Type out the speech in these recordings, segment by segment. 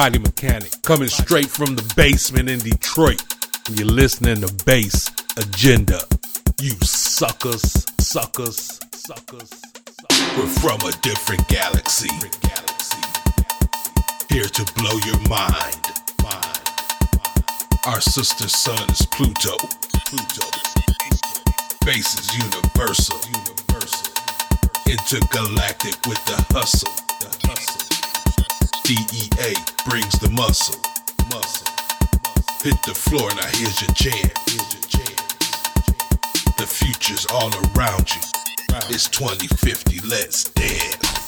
body mechanic coming straight from the basement in Detroit. And you're listening to Bass Agenda. You suckers, suckers, suckers. We're from a different galaxy. Here to blow your mind. Our sister sun is Pluto. Pluto. Bass is universal. Universal. Intergalactic with the hustle. The hustle. DEA brings the muscle. Muscle. Hit the floor, now here's your jam. The future's all around you. It's 2050, let's dance.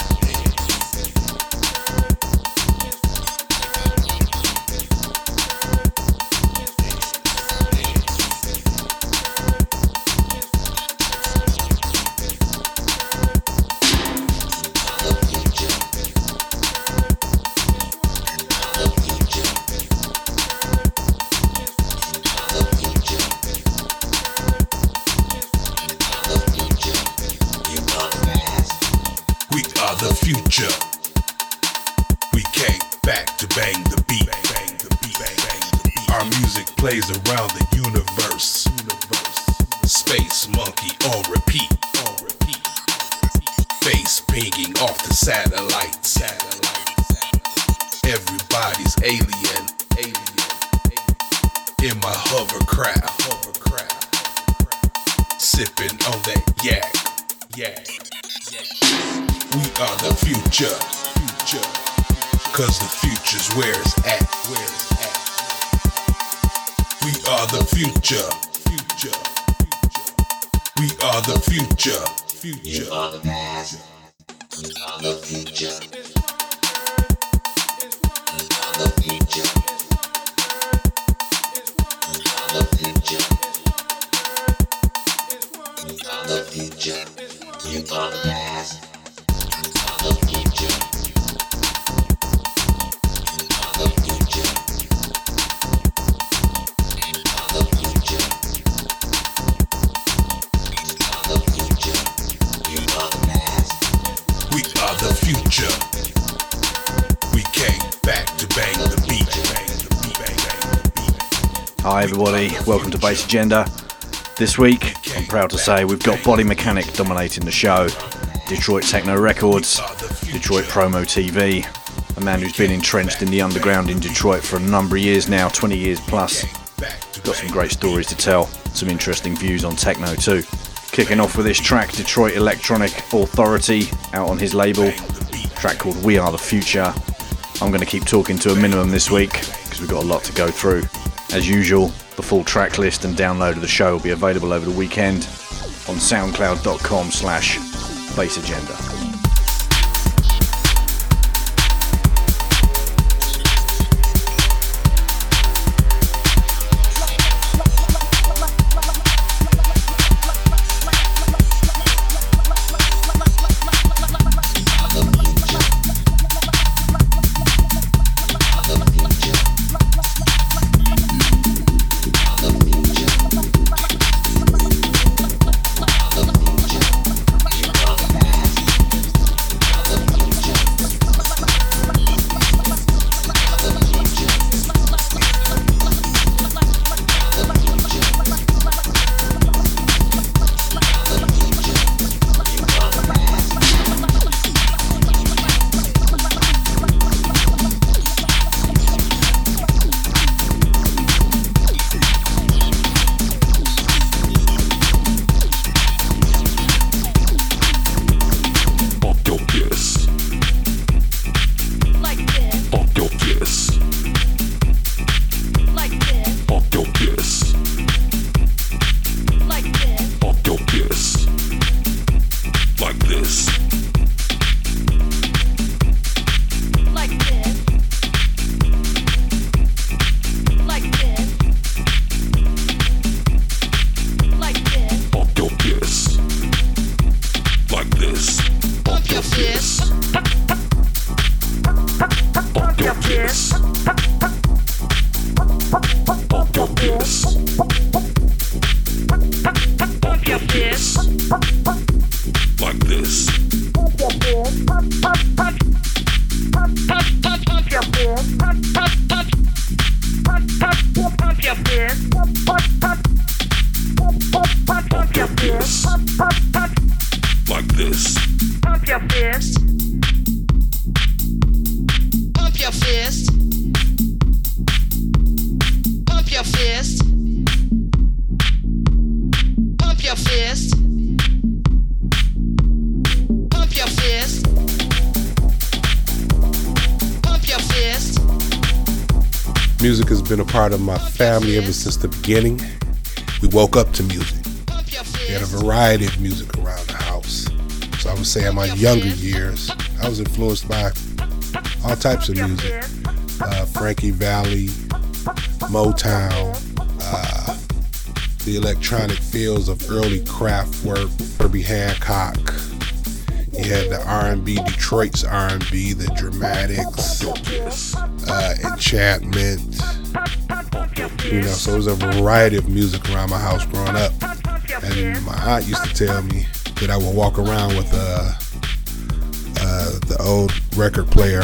Future. We came back to bang the beat. Our music plays around the universe. Space monkey on repeat. Face pinging off the satellite. Everybody's alien. Alien. In my hovercraft. Sipping on that yak. Yak. We are the future. Future. Cause the future's where it's at. Where it's at. We are the future. Future. We are the future. Future. You are the past. We are the future. We are the future. We are the future. We are the future. You are the past. Hi, everybody. Welcome to Bass Agenda. This week, I'm proud to say we've got Body Mechanic dominating the show, Detroit Techno Records, Detroit Promo TV, a man who's been entrenched in the underground in Detroit for a number of years now, 20 years plus. Got some great stories to tell, some interesting views on techno too. Kicking off with this track, Detroit Electronic Authority, out on his label, track called We Are the Future. I'm going to keep talking to a minimum this week because we've got a lot to go through. As usual, the full track list and download of the show will be available over the weekend on soundcloud.com slash bassagenda. You family ever since the beginning. We woke up to music. We had a variety of music around the house. So I would say in my younger years, I was influenced by all types of music. Uh, Frankie Valli, Motown, uh, the electronic fields of early Kraftwerk, Herbie Hancock. You had the R&B, Detroit's R&B, the Dramatics, uh, Enchantment, you know, so it was a variety of music around my house growing up. And my aunt used to tell me that I would walk around with uh, uh, the old record player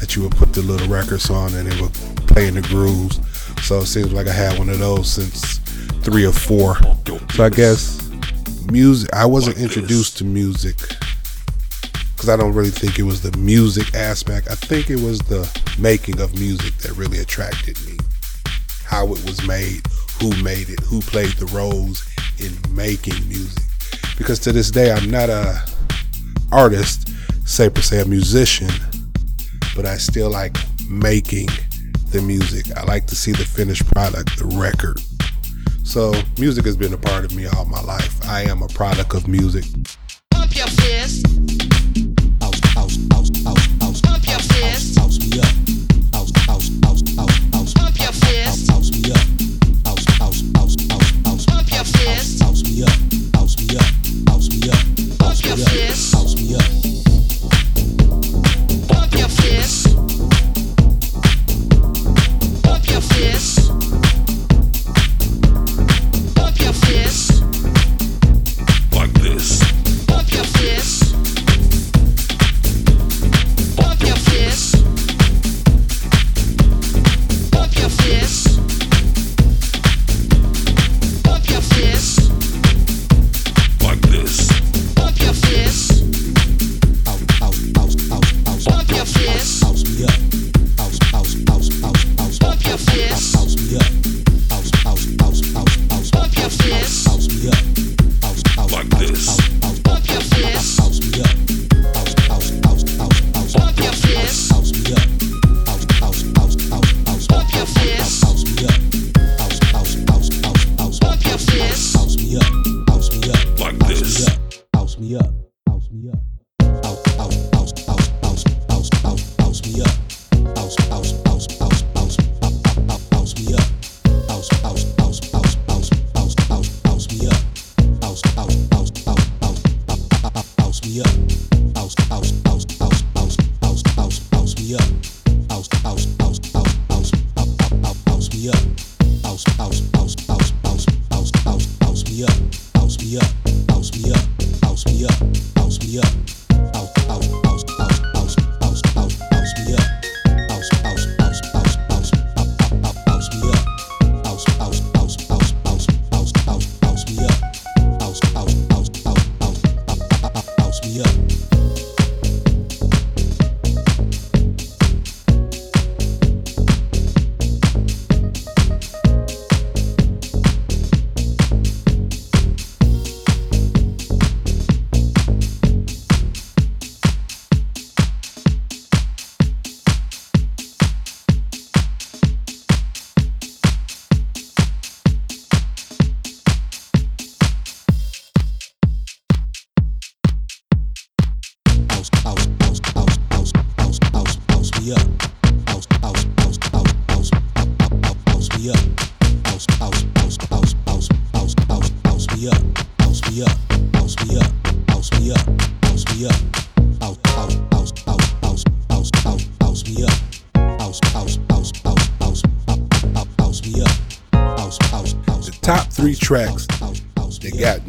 that you would put the little records on and it would play in the grooves. So it seems like I had one of those since three or four. So I guess music, I wasn't introduced to music because I don't really think it was the music aspect. I think it was the making of music that really attracted me how it was made, who made it, who played the roles in making music. Because to this day, I'm not a artist, say per se a musician, but I still like making the music. I like to see the finished product, the record. So music has been a part of me all my life. I am a product of music. Your fist.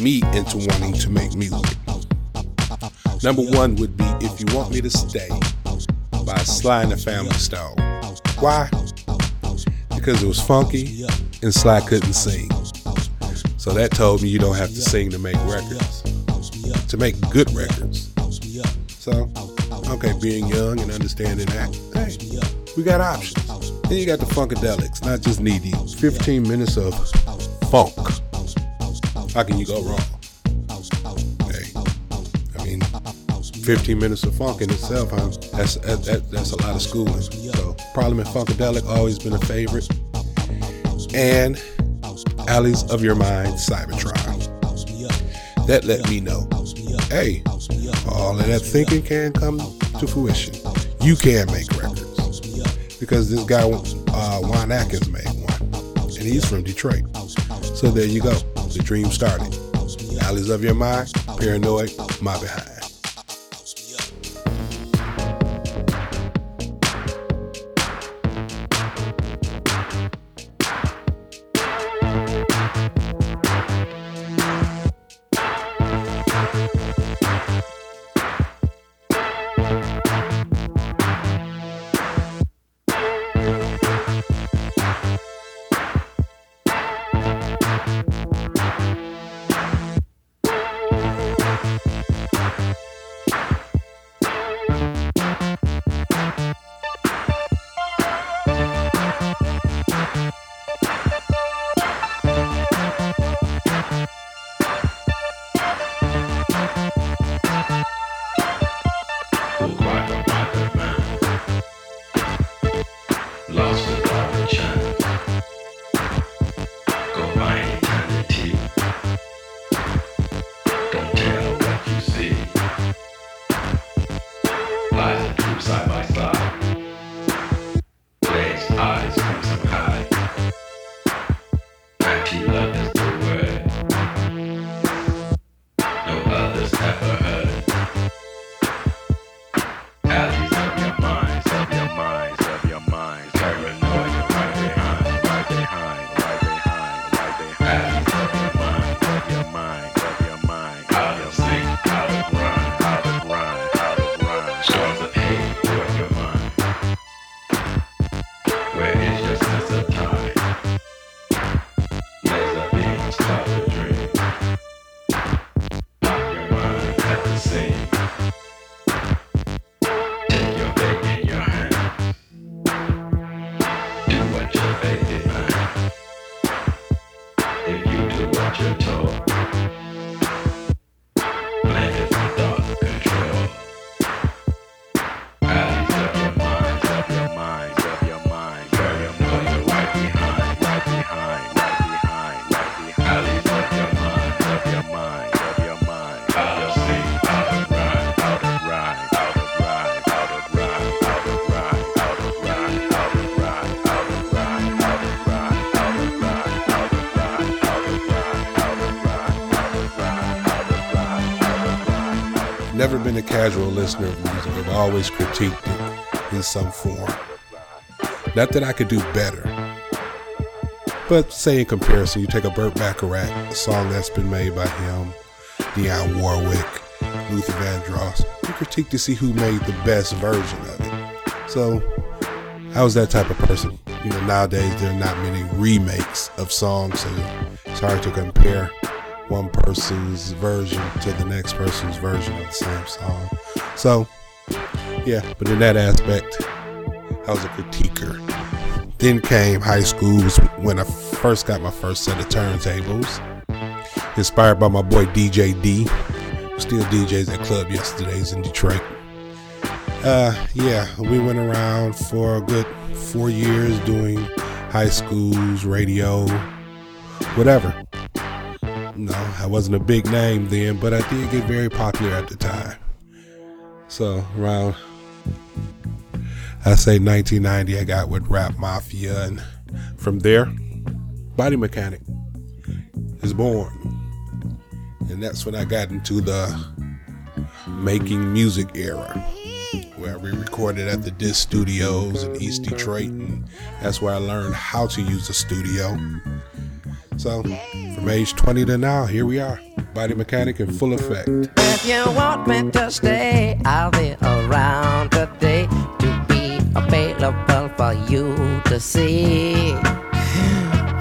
Me into wanting to make music. Number one would be If You Want Me to Stay by Sly and the Family Stone. Why? Because it was funky and Sly couldn't sing. So that told me you don't have to sing to make records, to make good records. So, okay, being young and understanding that, hey, we got options. Then you got the Funkadelics, not just needy. 15 minutes of funk. How can you go wrong? Hey, I mean, 15 minutes of funk in itself? That's that, that, that's a lot of schooling. So, Parliament Funkadelic always been a favorite. And Alleys of Your Mind, Cybotron. That let me know, hey, all of that thinking can come to fruition. You can make records because this guy, uh, Juan Atkins, made one, and he's from Detroit. So there you go. The dream started. Alleys of Your Mind, Paranoid, My Behind. Never been a casual listener of music. I've always critiqued it in some form. Not that I could do better, but say in comparison, you take a Burt Bacharach, a song that's been made by him, Dionne Warwick, Luther Vandross, you critique to see who made the best version of it. So I was that type of person. You know, nowadays there are not many remakes of songs, so it's hard to compare one person's version to the next person's version of the same song. So, yeah, but in that aspect, I was a critiquer. Then came high school when I first got my first set of turntables. Inspired by my boy DJ D, still DJs at Club Yesterdays in Detroit. Uh, yeah, we went around for a good four years doing high schools, radio, whatever. No, I wasn't a big name then, but I did get very popular at the time. So around, I say 1990, I got with Rap Mafia, and from there, Body Mechanic is born, and that's when I got into the making music era, where we recorded at the Disc Studios in East Detroit, and that's where I learned how to use a studio. So from age 20 to now, here we are. Body mechanic in full effect. If you want me to stay, I'll be around today to be available for you to see.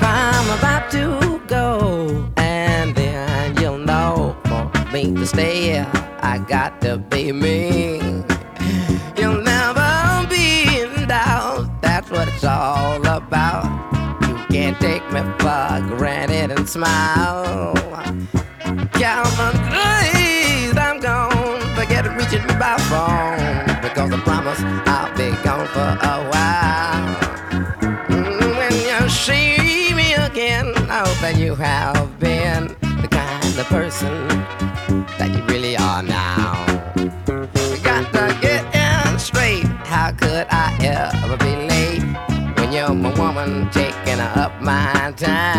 I'm about to go, and then you'll know for me to stay. I got to be me. Can't take me for granted and smile. On days I'm gone. Forget reaching me by phone because I promise I'll be gone for a while. Mm, When you see me again, I hope that you have my time?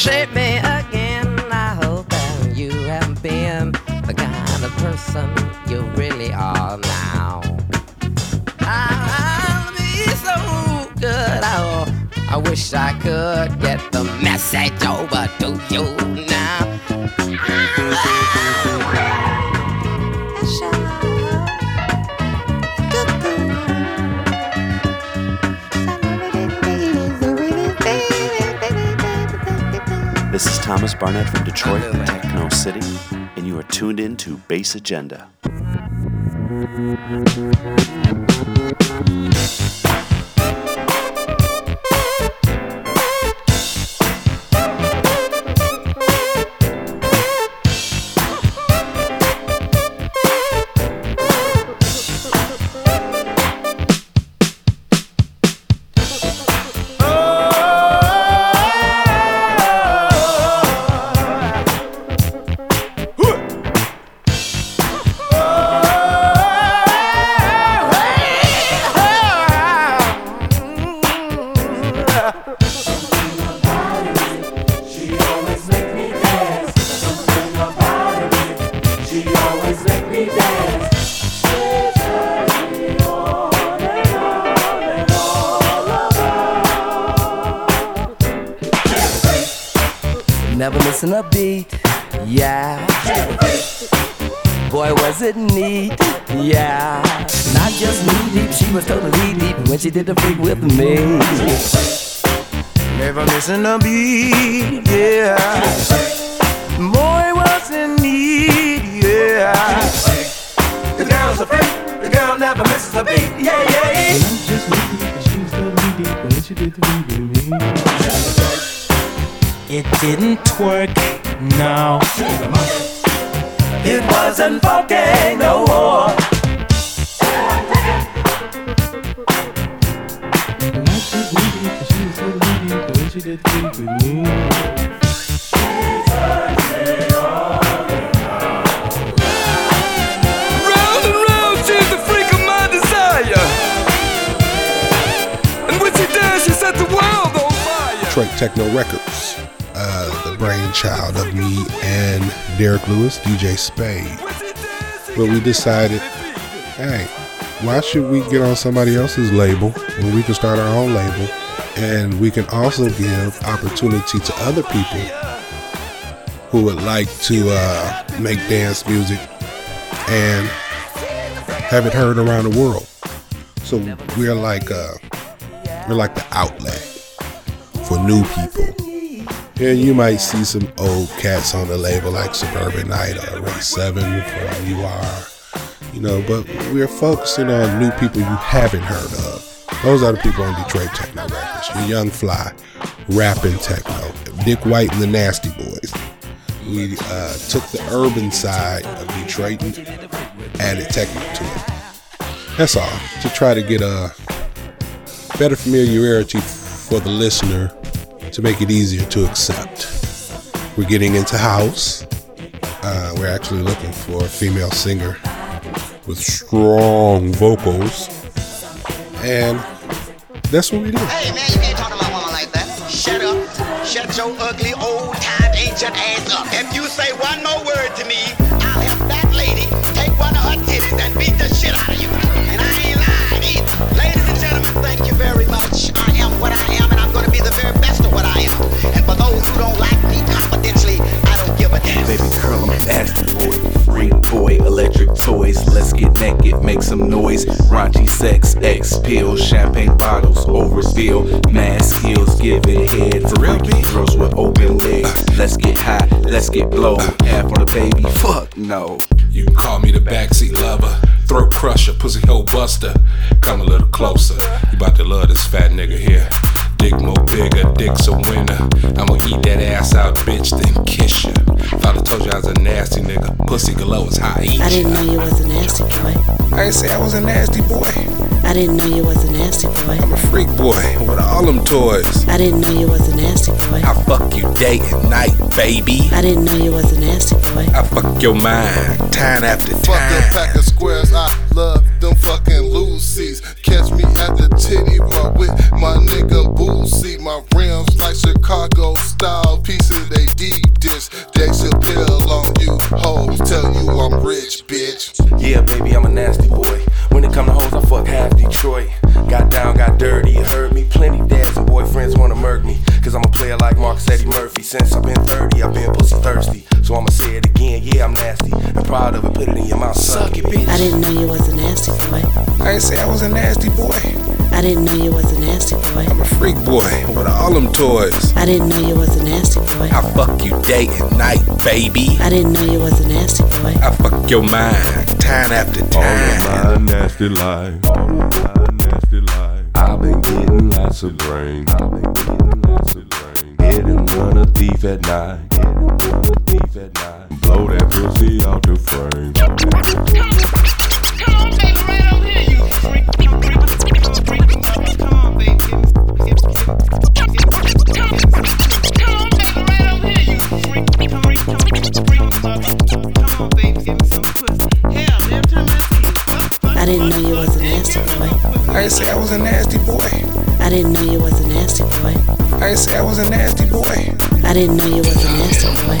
Shape me again, I hope that you have been the kind of person you really are now. I'll be so good. I, wish I could get the message over to you Thomas Barnett from Detroit, Techno City, and you are tuned in to Bass Agenda. But we decided, hey, why should we get on somebody else's label when we can start our own label? And we can also give opportunity to other people who would like to uh, make dance music and have it heard around the world. So we're like uh, we're like the outlet for new people. And you might see some old cats on the label like Suburban Knight or Ray 7 from UR, you know, but we're focusing on new people you haven't heard of. Those are the people on Detroit Techno Records. Your young fly, rapping techno. Dick White and the Nasty Boys. We uh, took the urban side of Detroit and added techno to it. That's all. To try to get a better familiarity for the listener to make it easier to accept. We're getting into house. Uh, we're actually looking for a female singer with strong vocals. And that's what we do. Hey man, you can't talk to my woman like that. Shut up. Shut your ugly old time ancient ass up. If you say one more word to me, I'll have that lady take one of her titties and beat the shit out of you. And I ain't lying either. Ladies and gentlemen, thank you very much. I am what I am, the very best of what I am. And for those who don't like me confidentially, I don't give a damn. Baby girl, I'm a nasty boy. Freak boy, electric toys. Let's get naked, make some noise. Raunchy sex, X pills, champagne bottles, overspill. Mass skills, giving head. For real girls with open legs. Let's get high, let's get blow. Half on the baby, fuck no. You can call me the backseat lover, throat crusher, pussy hole buster. Come a little closer. You about to love this fat nigga here. Dick more bigger, dick's a winner. I'ma eat that ass out, bitch, then kiss ya. Thought I told you I was a nasty nigga. Pussy galore is how I eat I didn't know you was a nasty boy. I ain't say I was a nasty boy. I didn't know you was a nasty boy. I'm a freak boy with all them toys. I didn't know you was a nasty boy. I fuck you day and night, baby. I didn't know you was a nasty boy. I fuck your mind, time after time. Fuck a time. pack of squares, I love them fucking Lucy's. Catch me at the titty bar with my nigga Boosie. My rims like Chicago style pieces, they deep dish. They Chappelle on you, hoes. Tell you I'm rich, bitch. Yeah, baby, I'm a nasty boy. When it come to hoes, I fuck half Detroit. Got down, got dirty, you heard me. Plenty dads and boyfriends wanna murk me. Cause I'm a player like Marcus Eddie Murphy. Since I've been 30, I've been pussy thirsty. So I'ma say it again, yeah, I'm nasty. I'm proud of it, put it in your mouth, suck it, bitch. I didn't know you was a nasty boy. I ain't say I was a nasty boy. I didn't know you was a nasty boy. I'm a freak boy with all them toys. I didn't know you was a nasty boy. I fuck you day and night, baby. I didn't know you was a nasty boy. I fuck your mind, time after time. All of my nasty life, all of my nasty life. I've been getting lots of brain. I've been getting lots of brain. Hit and run a thief at night. Hit and run a thief at night. Blow that pussy out the frame. I didn't know you was a nasty boy. I ain't say I was a nasty boy. I didn't know you was a nasty boy. I didn't know you was a nasty say I was a nasty boy. I didn't know you was a nasty boy.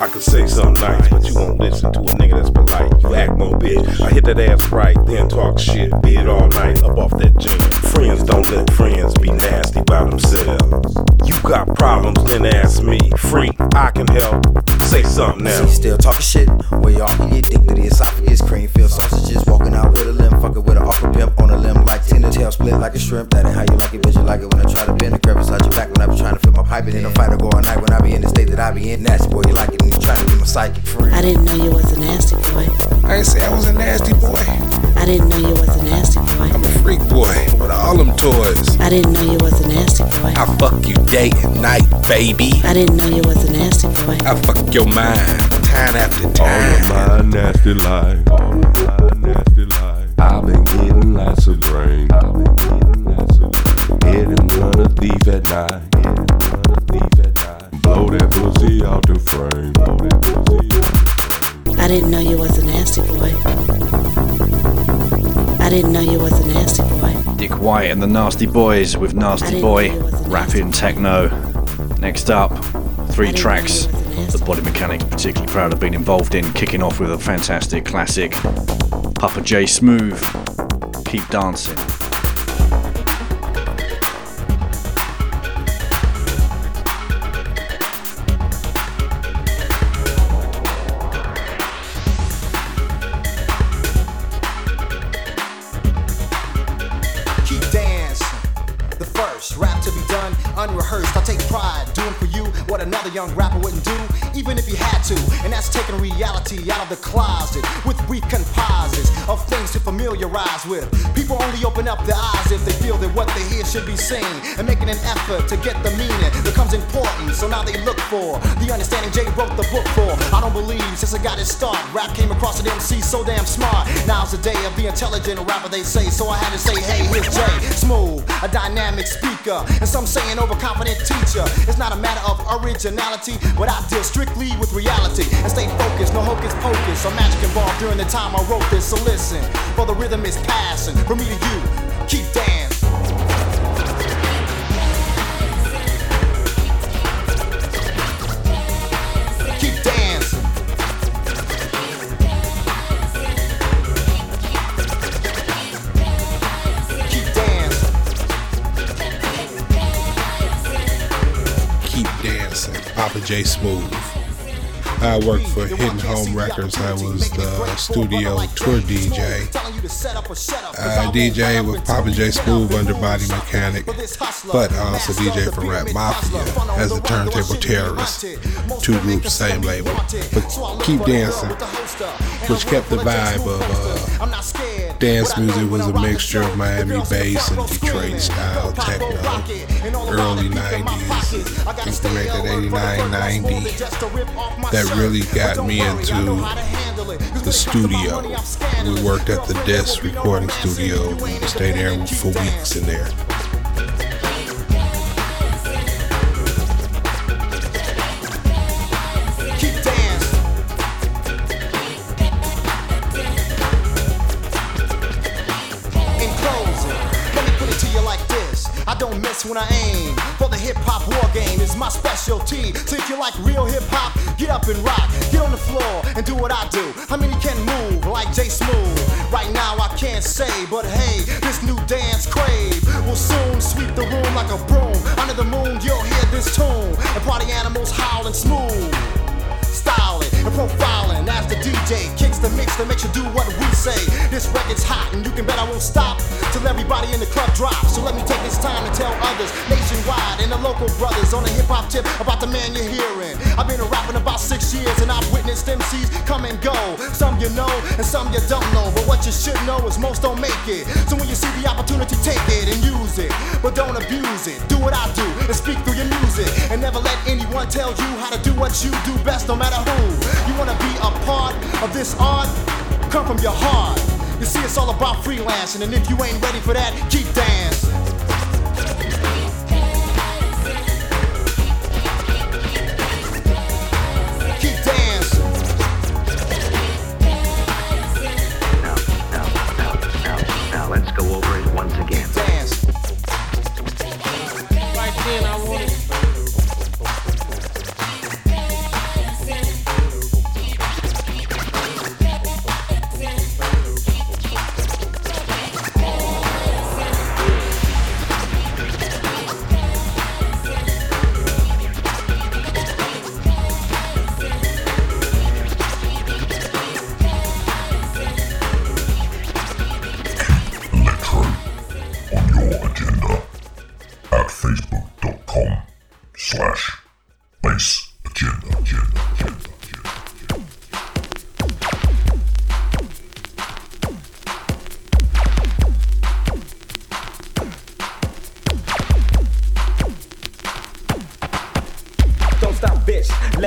I could say something nice, but you won't listen to a nigga that's polite. You act more bitch. I hit that ass right, then talk shit. Be it all night up off that gin. Friends don't let friends be nasty by themselves. You got problems, then ask me. Freak, I can help. Say something now. See, still talking shit. Where y'all eat dick to the esophagus, cream filled sausages. Walking out with a limb, fucking with an awkward pimp on a limb like Tina tail split like a shrimp. That ain't how you like it, bitch. You like it when I try to bend the crevice out your back when I be trying to fit my pipe. And in a fight or go all night when I be in the state that I be in. Nasty boy, you like it and you trying to be my psychic friend. I didn't know you was a nasty boy. I ain't say I was a nasty boy. I didn't know you was a nasty boy. I'm a freak boy with all them toys. I didn't know you was a nasty boy. I fuck you day and night, baby. I didn't know you was a nasty boy. I fuck your mind, time after time. All of my nasty life, all of my nasty life. I've been getting lots of brain. I've been getting lots of brain. Hit and run a thief at night. Hit and run a thief at night. Blow that pussy out the frame. Blow pussy out the frame. I didn't know you was a nasty boy. I didn't know you was a nasty boy. Dick White and the Nasty Boys with Nasty Boy, know you rapping techno. Next up, three tracks that Body Mechanics particularly proud of being involved in, kicking off with a fantastic classic, Papa J Smooth, Keep Dancing. Unrehearsed. I take pride doing for you what another young rapper wouldn't do, even if he had to. And that's taking reality out of the closet with brief of things to familiarize with. People only open up their eyes if they feel that what they hear should be seen, and making an effort to get the meaning becomes important. So now they look for the understanding Jay wrote the book for. I don't believe since I got it start, rap came across an MC so damn smart. Now's the day of the intelligent rapper, they say. So I had to say, hey, here's Jay. Smooth, a dynamic speaker, and some say an overconfident teacher. It's not a matter of originality, but I deal strictly with reality and stay focused. No hocus pocus or magic involved during the time I wrote this. So listen, for the rhythm is passing from me to you. Keep dance. Keep dancing. Keep dancing. Keep dancing. Papa J Smooth. I worked for Hidden Home Records. I was the studio tour DJ. I DJ with Papa J Smooth under Body Mechanic, but I also DJ for Rap Mafia as a turntable terrorist. Two groups, same label. But Keep Dancing, which kept the vibe of uh, dance music, was a mixture of Miami bass and Detroit style techno, early 90s. I think they made that 89, 90. That really got me into the studio. We worked at the Desk recording studio. We stayed there for weeks in there. I when I aim. For the hip hop war game is my specialty. So if you like real hip hop, get up and rock. Get on the floor and do what I do. How many can move like J Smooth? Right now I can't say, but hey, this new dance crave will soon sweep the room like a broom. Under the moon, you'll hear this tune. And party animals howling smooth profiling as the DJ kicks the mix that makes you do what we say. This record's hot and you can bet I won't stop till everybody in the club drops. So let me take this time to tell others nationwide and the local brothers on a hip hop tip about the man you're hearing. I've been rapping about six years and I've witnessed MCs come and go. Some you know and some you don't know, but what you should know is most don't make it. So when you see the opportunity, take it and use it, but don't abuse it. Do what I do and speak through your music and never let anyone tell you how to do what you do best, no matter who. You wanna be a part of this art? Come from your heart. You see, it's all about freelancing, and if you ain't ready for that, keep dancing.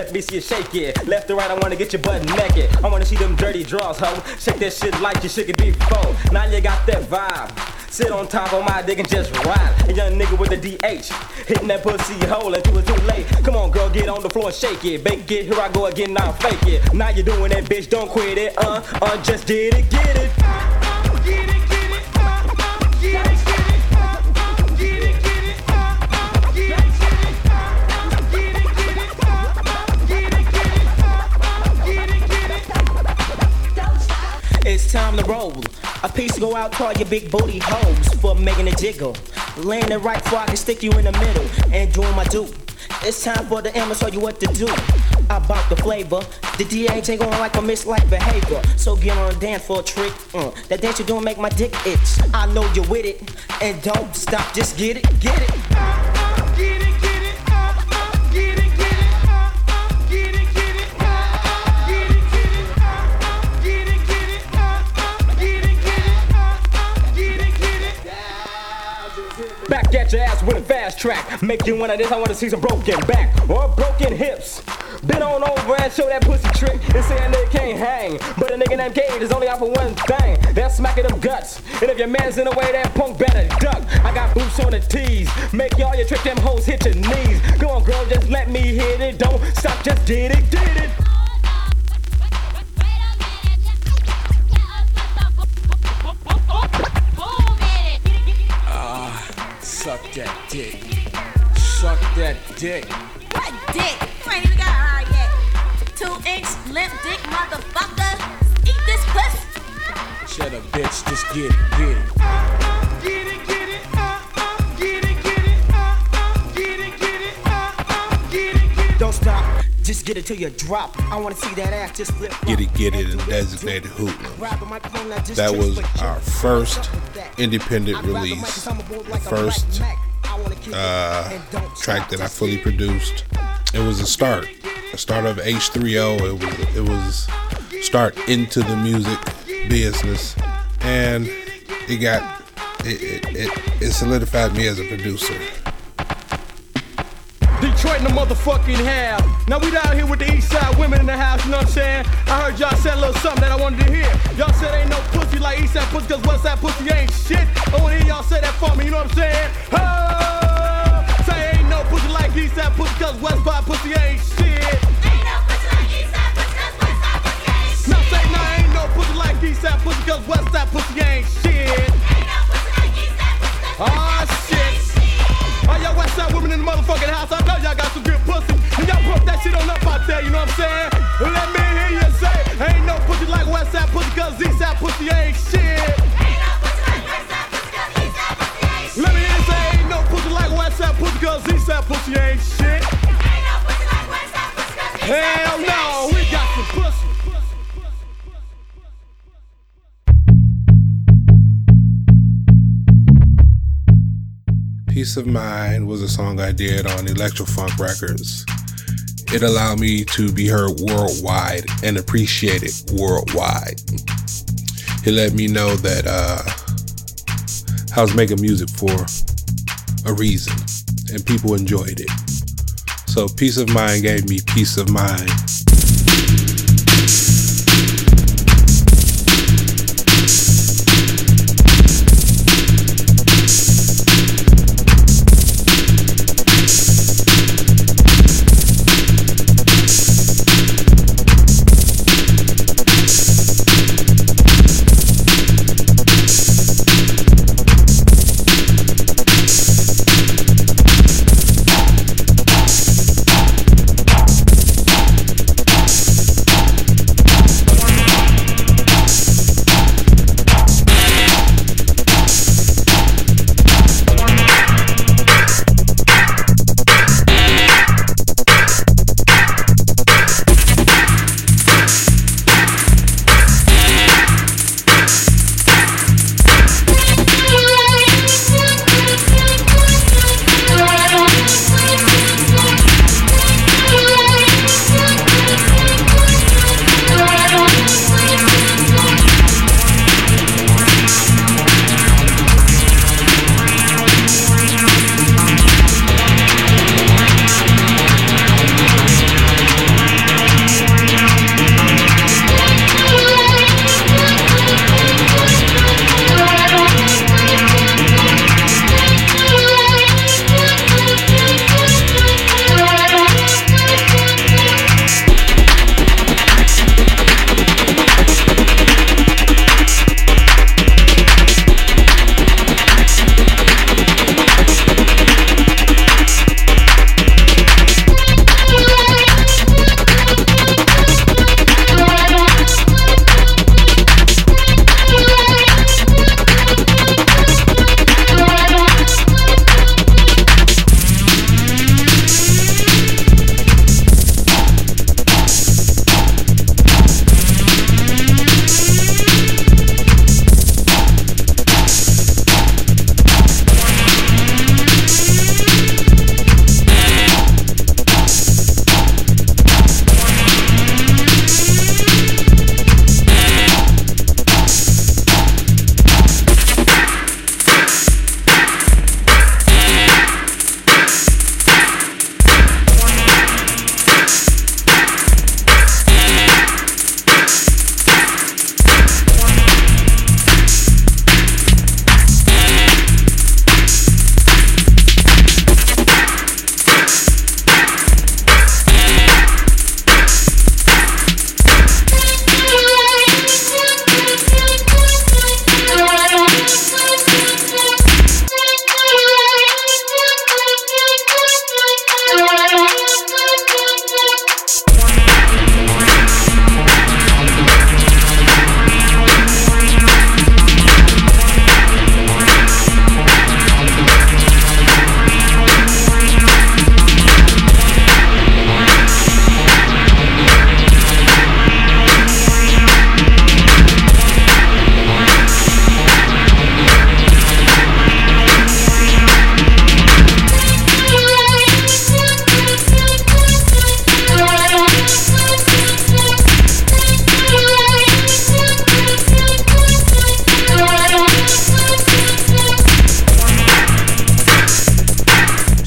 Let me see you shake it. Left to right, I wanna get your butt naked. I wanna see them dirty draws, ho. Shake that shit like you shook it before. Now you got that vibe. Sit on top of my dick and just ride. A young nigga with a DH. Hitting that pussy hole until it's too late. Come on, girl, get on the floor and shake it. Bake it, here I go again, now fake it. Now you're doing that, bitch, don't quit it. Uh, uh, just get it, get it. Time to roll. A piece to go out to all your big booty hoes for making a jiggle. Laying it right so I can stick you in the middle and doing my do. It's time for the I'ma show you what to do. About the flavor, the DA ain't going like a mislike behavior. So get on the dance for a trick. Uh, that dance you doing make my dick itch. I know you're with it, and don't stop. Just get it, get it. At your ass with a fast track. Make you one of this, I wanna see some broken back or broken hips. Been on over and show that pussy trick and say a nigga can't hang. But a nigga named Cade is only out for one thing. That's smacking them guts. And if your man's in the way, that punk better duck. I got boots on the tees. Make y'all your trick them hoes hit your knees. Go on, girl, just let me hit it. Don't stop, just get it, get it. Suck that dick. Suck that dick. What dick? You ain't even got hard yet. Two inch limp dick motherfucker. Eat this pussy. Shut up, bitch. Just get it, get it. Don't just get it till you drop. I wanna see that ass just flip. Get it, get it, and designated hoodlum. That was our first independent release, the first uh, track that I fully produced. It was a start, a start of H3O. It was, it was start into the music business, and it got it, it, it, it solidified me as a producer. Detroit in the motherfucking house. Now we down here with the east side women in the house, you know what I'm saying? I heard y'all say a little something that I wanted to hear. Y'all said ain't no pussy like east side pussy, cause west side pussy ain't shit. I wanna hear y'all say that for me, you know what I'm saying? Oh, say ain't no pussy like east side pussy, cause west side pussy ain't shit. Ain't no pussy like East Side pussy, cause West Side pussy ain't shit. Now say no, ain't no pussy like east side pussy, cause west side pussy ain't shit. Oh shit. All y'all west side women in the motherfucking house, I know y'all got some good pussy. And y'all pump that shit on up out there, you know what I'm saying? Let me hear you say, ain't no pussy like west side pussy, cause east side pussy ain't shit. Let me hear you say, ain't no pussy like west side pussy, cause east side pussy ain't shit. Hell no, we got some Peace of Mind was a song I did on Electrofunk Records. It allowed me to be heard worldwide and appreciated worldwide. It let me know that uh, I was making music for a reason and people enjoyed it. So Peace of Mind gave me peace of mind.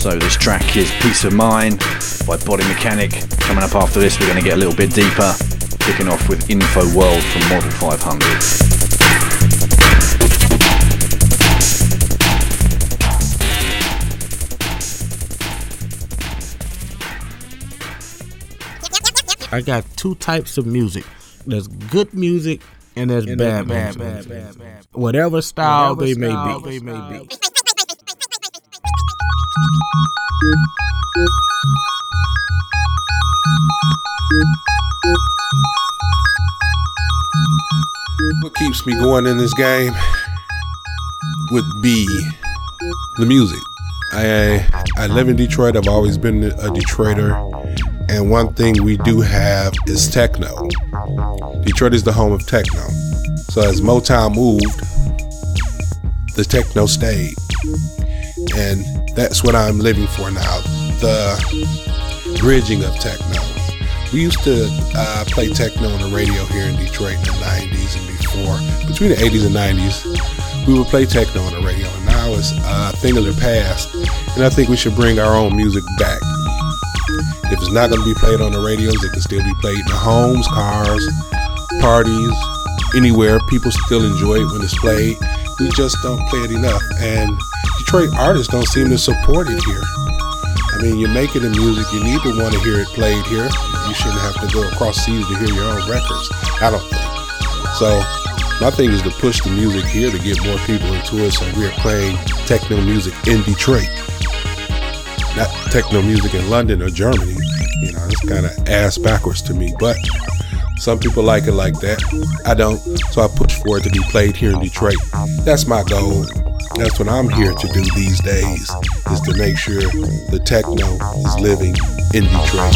So this track is Peace of Mind by Body Mechanic. Coming up after this, we're going to get a little bit deeper, kicking off with Info World from Model 500. I got two types of music. There's good music and there's And bad, there's music. bad, bad, bad. Whatever style, Whatever they, style may they may be. What keeps me going in this game would be the music. I I live in Detroit. I've always been a Detroiter, and one thing we do have is techno. Detroit is the home of techno. So as Motown moved, the techno stayed, and that's what I'm living for now. The bridging of techno. We used to uh, play techno on the radio here in Detroit in the 90s and before. Between the 80s and 90s, we would play techno on the radio, and now it's a thing of the past. And I think we should bring our own music back. If it's not going to be played on the radios, it can still be played in the homes, cars, parties, anywhere. People still enjoy it when it's played. We just don't play it enough. And Detroit artists don't seem to support it here. I mean, you're making the music, you need to want to hear it played here. You shouldn't have to go across seas to hear your own records. I don't think. So, my thing is to push the music here to get more people into it so we're playing techno music in Detroit. Not techno music in London or Germany. You know, it's kind of ass backwards to me. But some people like it like that. I don't. So I push for it to be played here in Detroit. That's my goal. That's what I'm here to do these days is to make sure the techno is living in Detroit.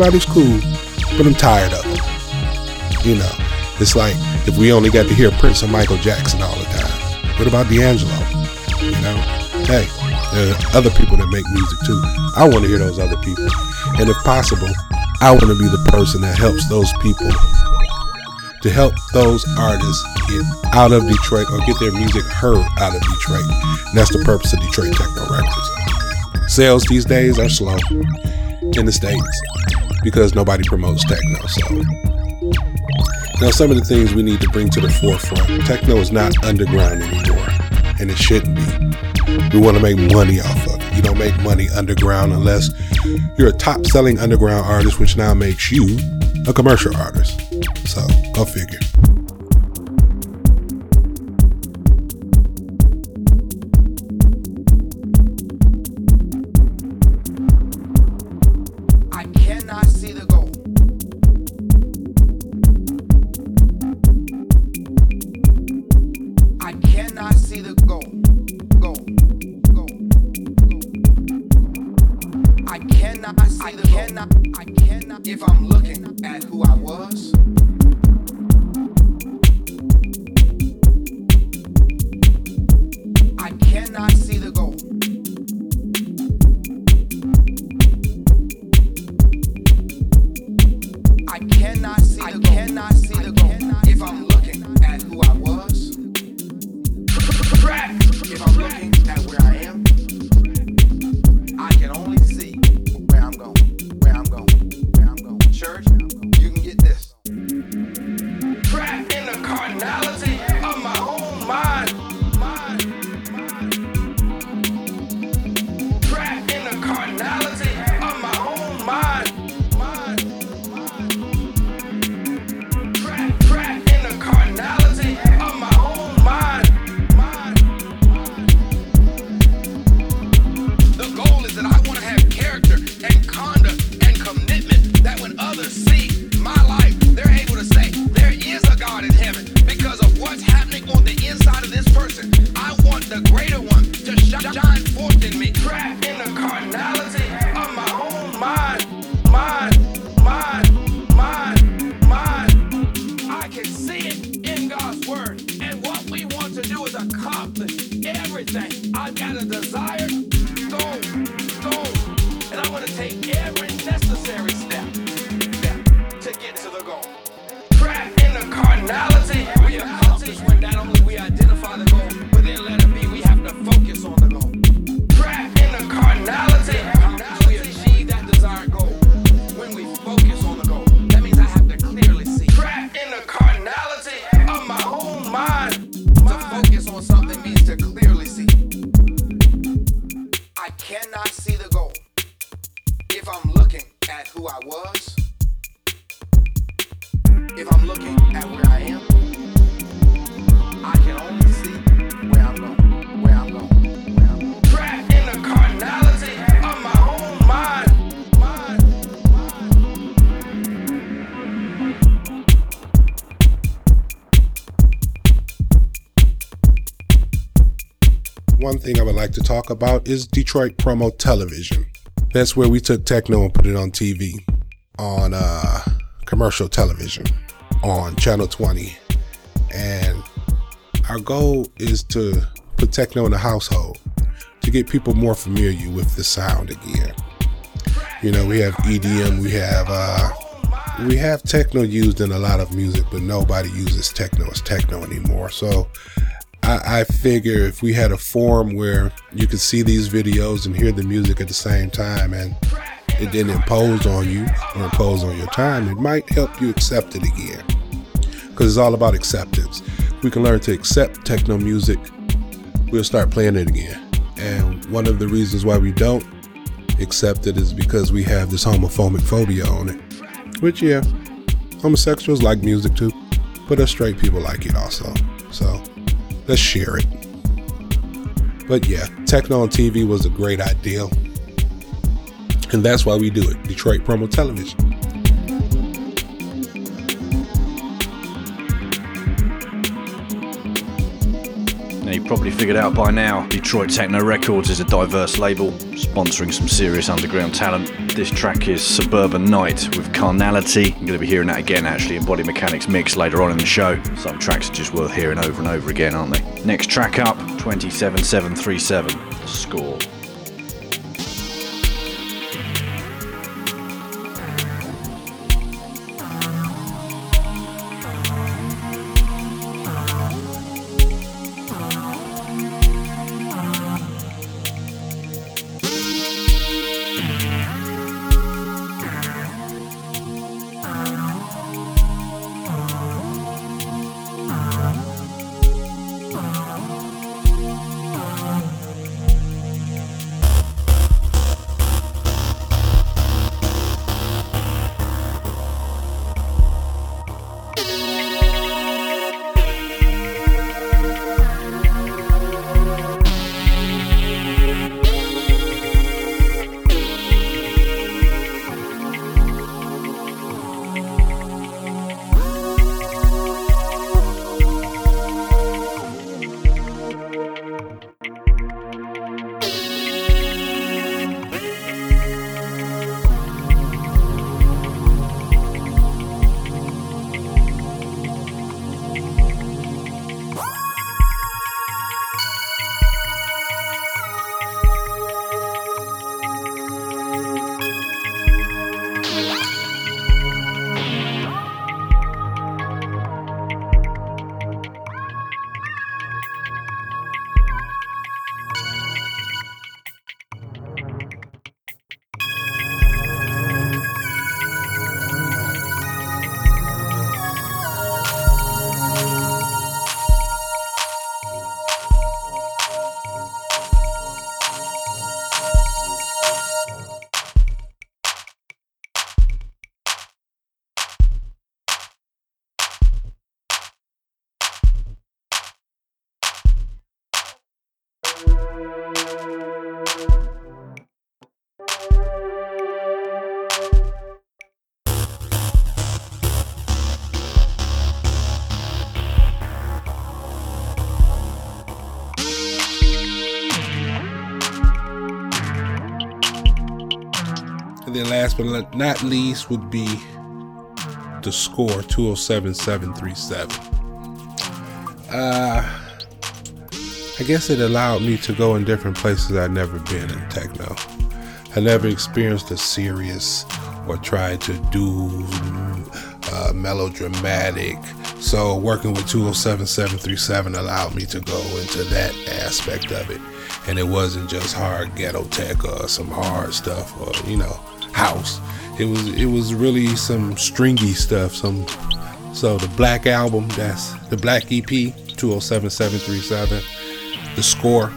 Everybody's cool, but I'm tired of them. You know, it's like if we only got to hear Prince and Michael Jackson all the time. What about D'Angelo? You know, hey, there are other people that make music too. I want to hear those other people, and if possible, I want to be the person that helps those people to help those artists get out of Detroit or get their music heard out of Detroit. And that's the purpose of Detroit Techno Records. Sales these days are slow in the States because nobody promotes techno. So now some of the things we need to bring to the forefront. Techno is not underground anymore, and it shouldn't be. We want to make money off of it. You don't make money underground unless you're a top selling underground artist, which now makes you a commercial artist. So go figure. I like to talk about is Detroit Promo Television. That's where we took techno and put it on TV, on uh, commercial television, on Channel 20. And our goal is to put techno in the household, to get people more familiar with the sound again. You know, we have EDM, we have uh, we have techno used in a lot of music, but nobody uses techno as techno anymore. So I, I figure if we had a forum where you could see these videos and hear the music at the same time and it didn't impose on you or impose on your time, it might help you accept it again. Because it's all about acceptance. We can learn to accept techno music, we'll start playing it again. And one of the reasons why we don't accept it is because we have this homophobic phobia on it. Which, yeah, homosexuals like music too, but us straight people like it also. Let's share it. But yeah, techno on TV was a great idea. And that's why we do it Detroit Promo Television. Now, you probably figured out by now, Detroit Techno Records is a diverse label, sponsoring some serious underground talent. This track is Suburban Knight with Carnality. You're going to be hearing that again actually in Body Mechanics mix later on in the show. Some tracks are just worth hearing over and over again, aren't they? Next track up, 27737, Score. Last but not least would be the score 207737. Uh, I guess it allowed me to go in different places I'd never been in techno. I never experienced a serious or tried to do uh, melodramatic. So working with 207737 allowed me to go into that aspect of it. And it wasn't just hard ghetto tech or some hard stuff or, you know, house. It was it was really some stringy stuff. Some so the black album, that's the black EP, 207737, the score,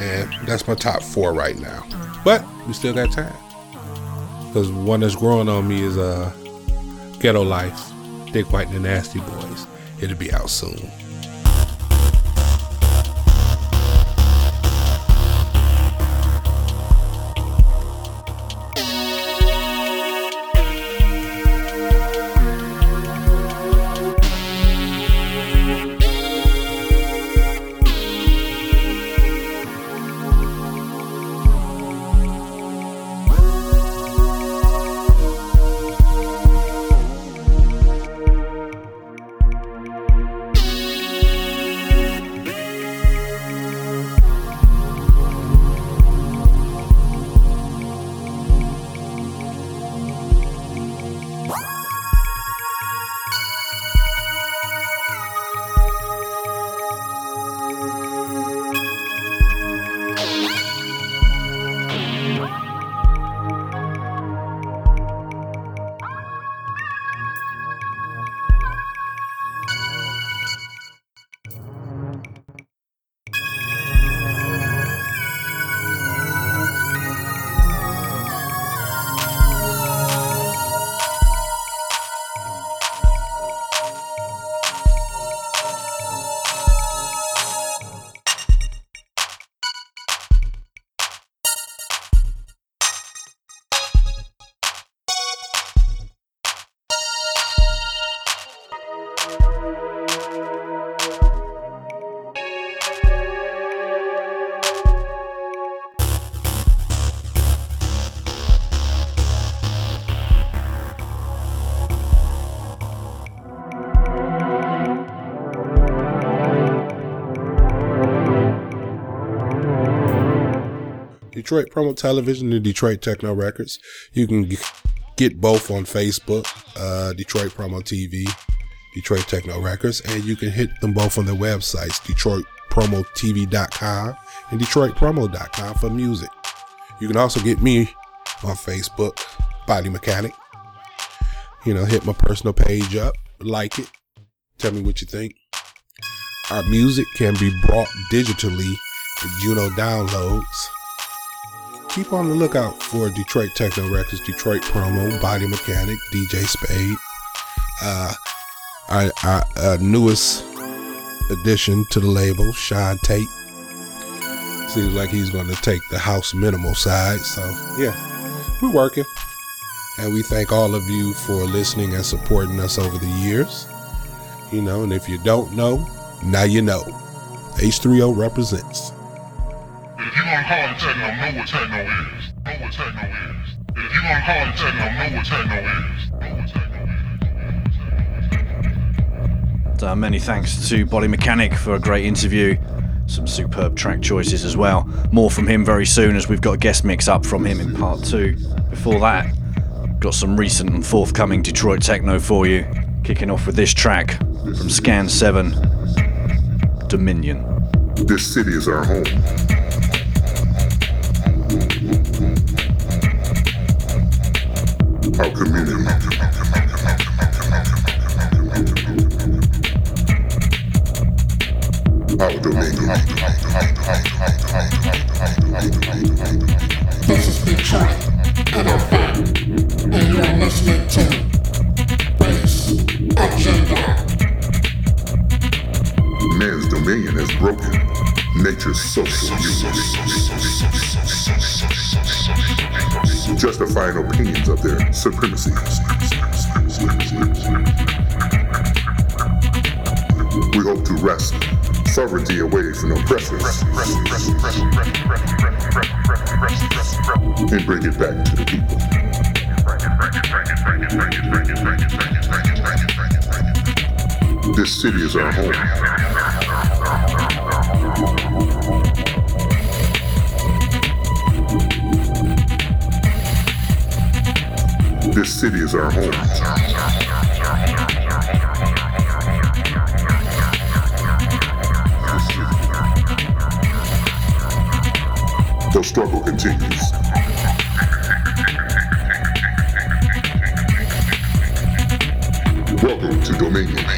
and that's my top four right now. But we still got time. Because one that's growing on me is uh Ghetto Life, Dick White and the Nasty Boys. It'll be out soon. Detroit Promo Television and Detroit Techno Records. You can get both on Facebook, uh, Detroit Promo TV, Detroit Techno Records, and you can hit them both on their websites, DetroitPromoTV.com and DetroitPromo.com for music. You can also get me on Facebook, Body Mechanic. You know, hit my personal page up, like it, tell me what you think. Our music can be brought digitally with Juno downloads. Keep on the lookout for Detroit Techno Records, Detroit Promo, Body Mechanic, DJ Spade. Uh, our, our, our newest addition to the label, Sean Tate. Seems like he's going to take the house minimal side. So, yeah, we're working. And we thank all of you for listening and supporting us over the years. You know, and if you don't know, now you know. H3O represents. If you wanna call it techno, know what techno is. Know what techno is. If you wanna call it techno, know what techno is. Know what techno Uh, many thanks to Body Mechanic for a great interview. Some superb track choices as well. More from him very soon as we've got a guest mix up from him in part two. Before that, got some recent and forthcoming Detroit techno for you. Kicking off with this track from Scan 7 Dominion. This city is our home. Our community. Our dominion. This is Detroit, NFM, and you're listening to Bass Agenda. Man's dominion is broken. Nature's Justifying opinions of their supremacy. We hope to wrest sovereignty away from oppressors and bring it back to the people. This city is our home. This city is our home. The struggle continues. Welcome to Dominion.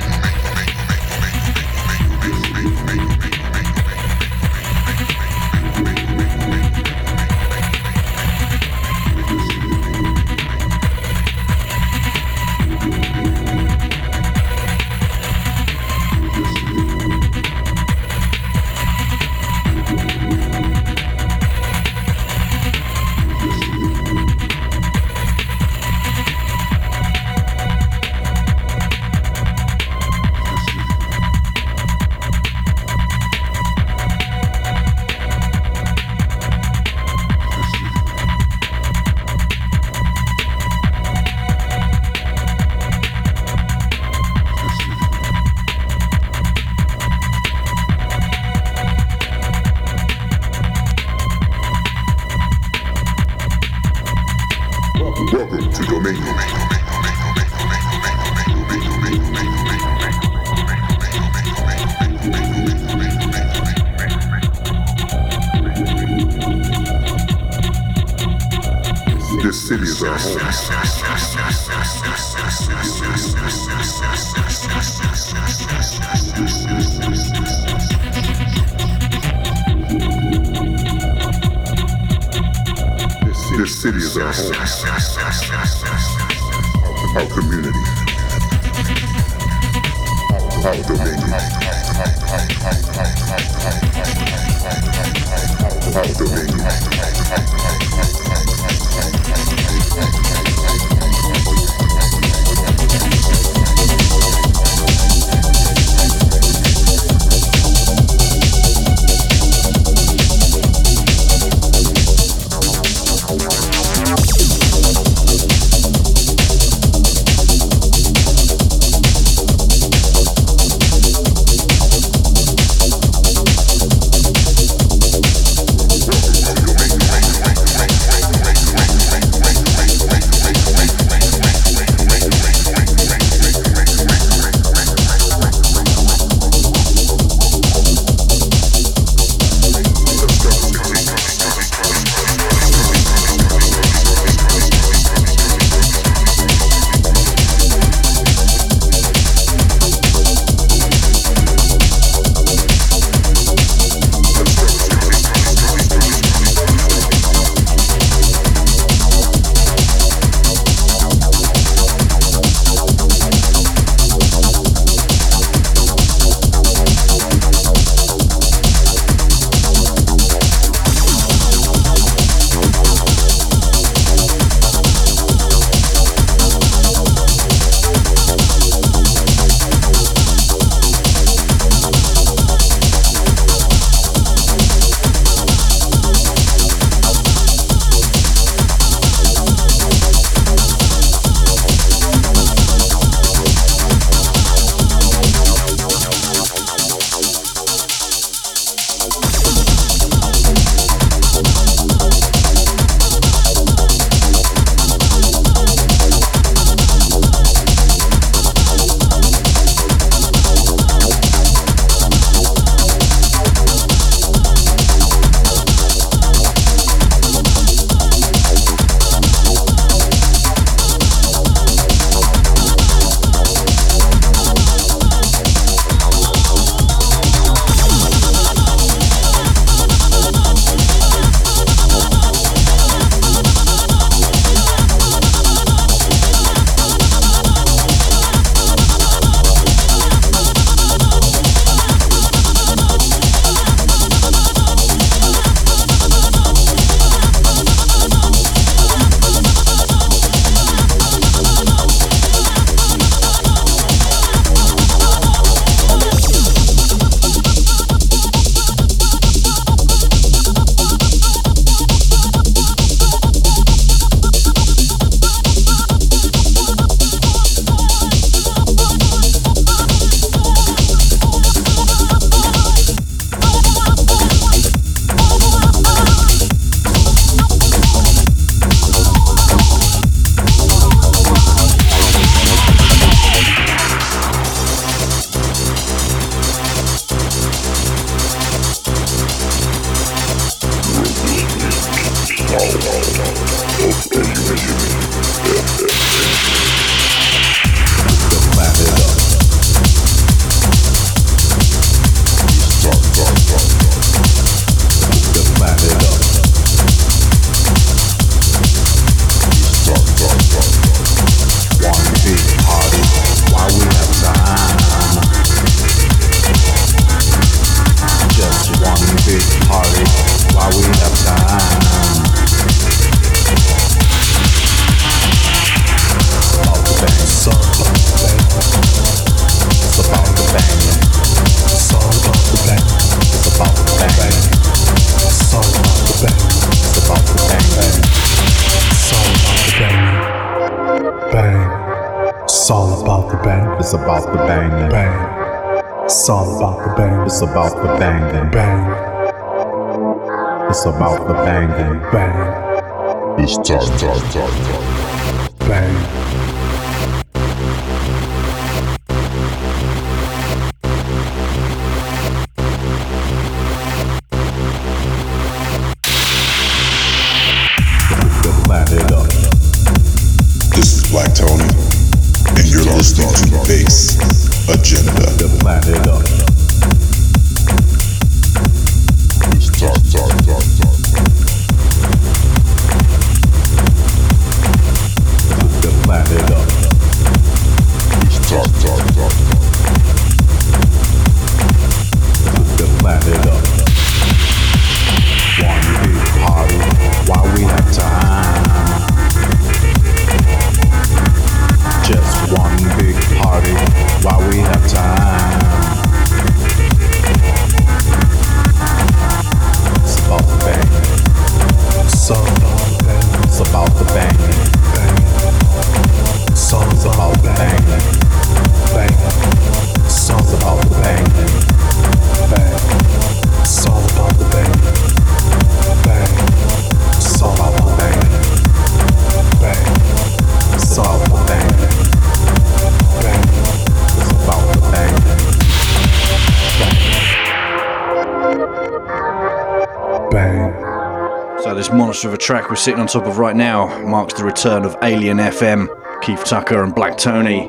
Track we're sitting on top of right now marks the return of Alien FM, Keith Tucker and Black Tony,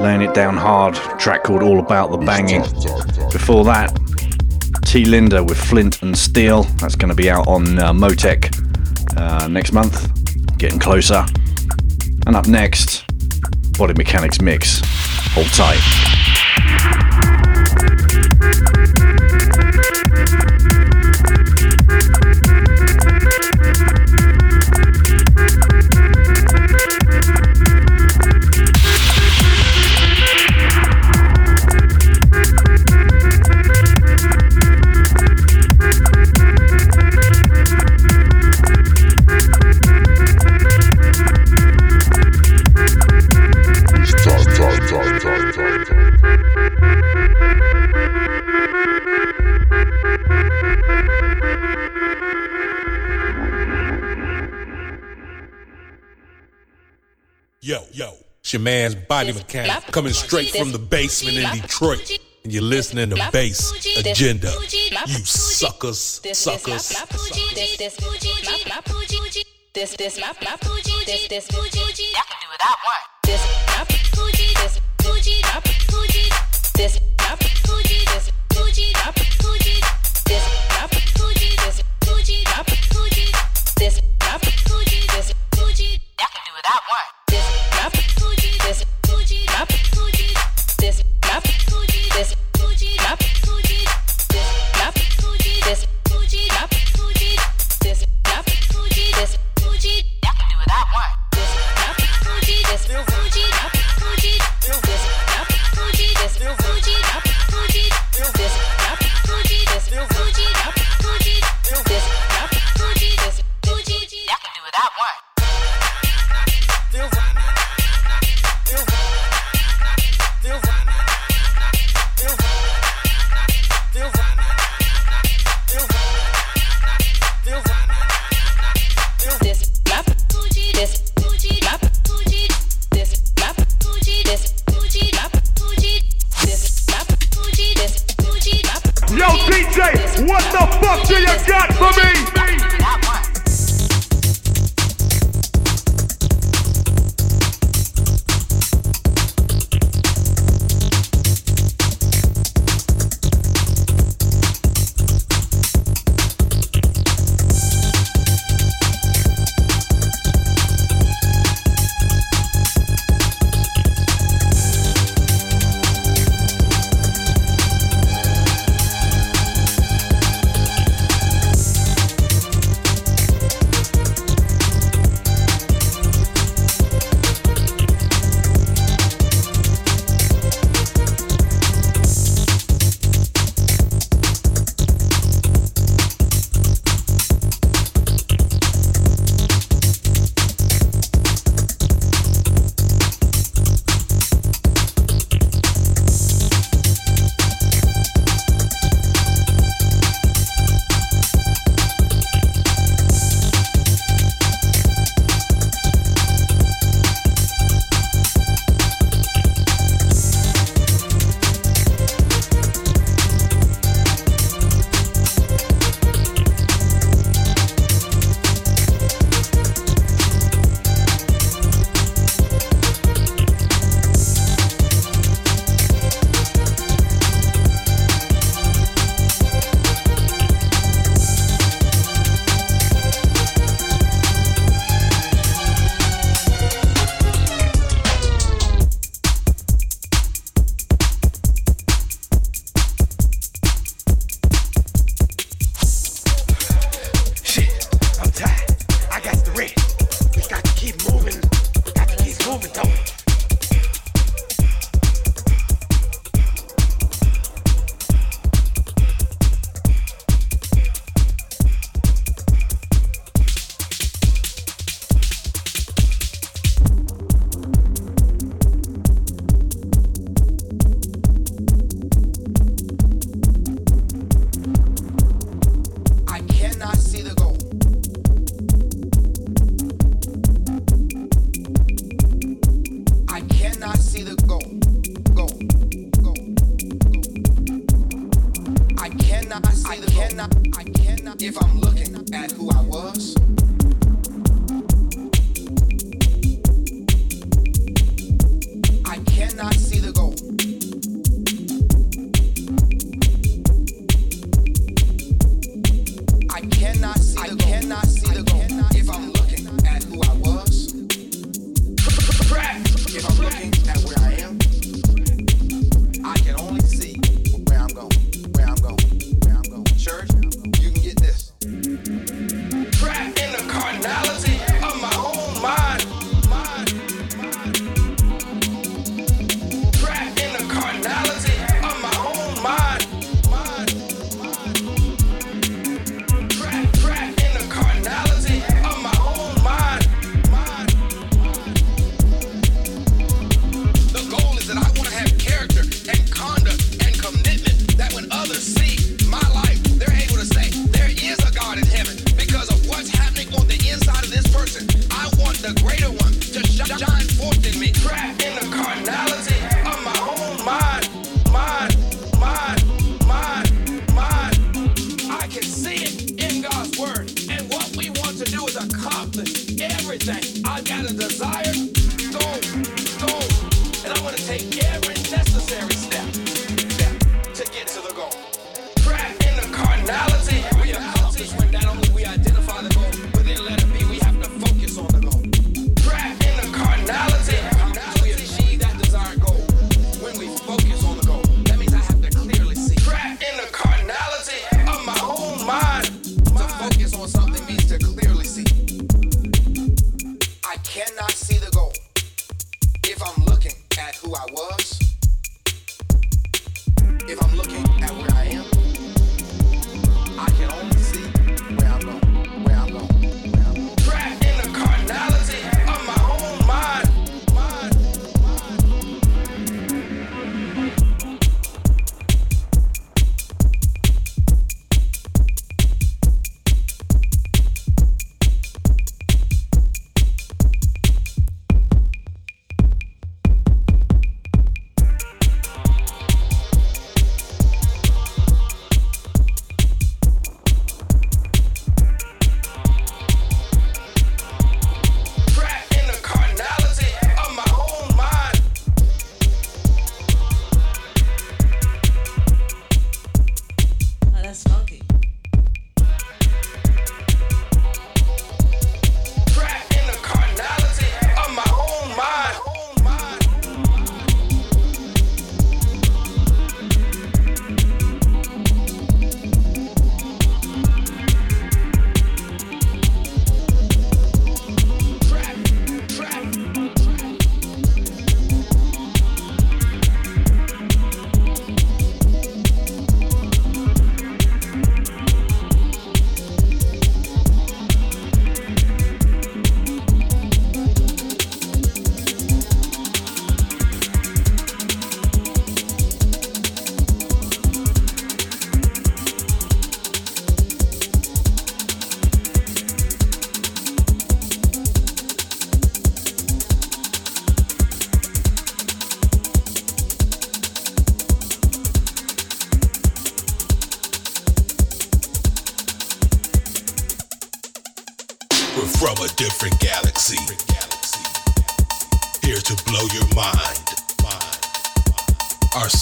laying it down hard. Track called All About the Banging. Before that, T. Linda with Flint and Steel. That's going to be out on uh, Motec uh, next month. Getting closer. And up next, Body Mechanics Mix. Hold tight. Your man's body mechanic coming straight from the basement in Detroit. And you're listening to Bass Agenda. You suckers, suckers. This, this, my, my Fuji. This, this, Fuji. This, this, Fuji. I can do without one. This, my Fuji. This, Fuji. My Fuji. This, my Fuji. This, Fuji. My Fuji. This, my Fuji. This, Fuji. My Fuji. This, my Fuji. This, Fuji. I can do without one. This, my Fuji.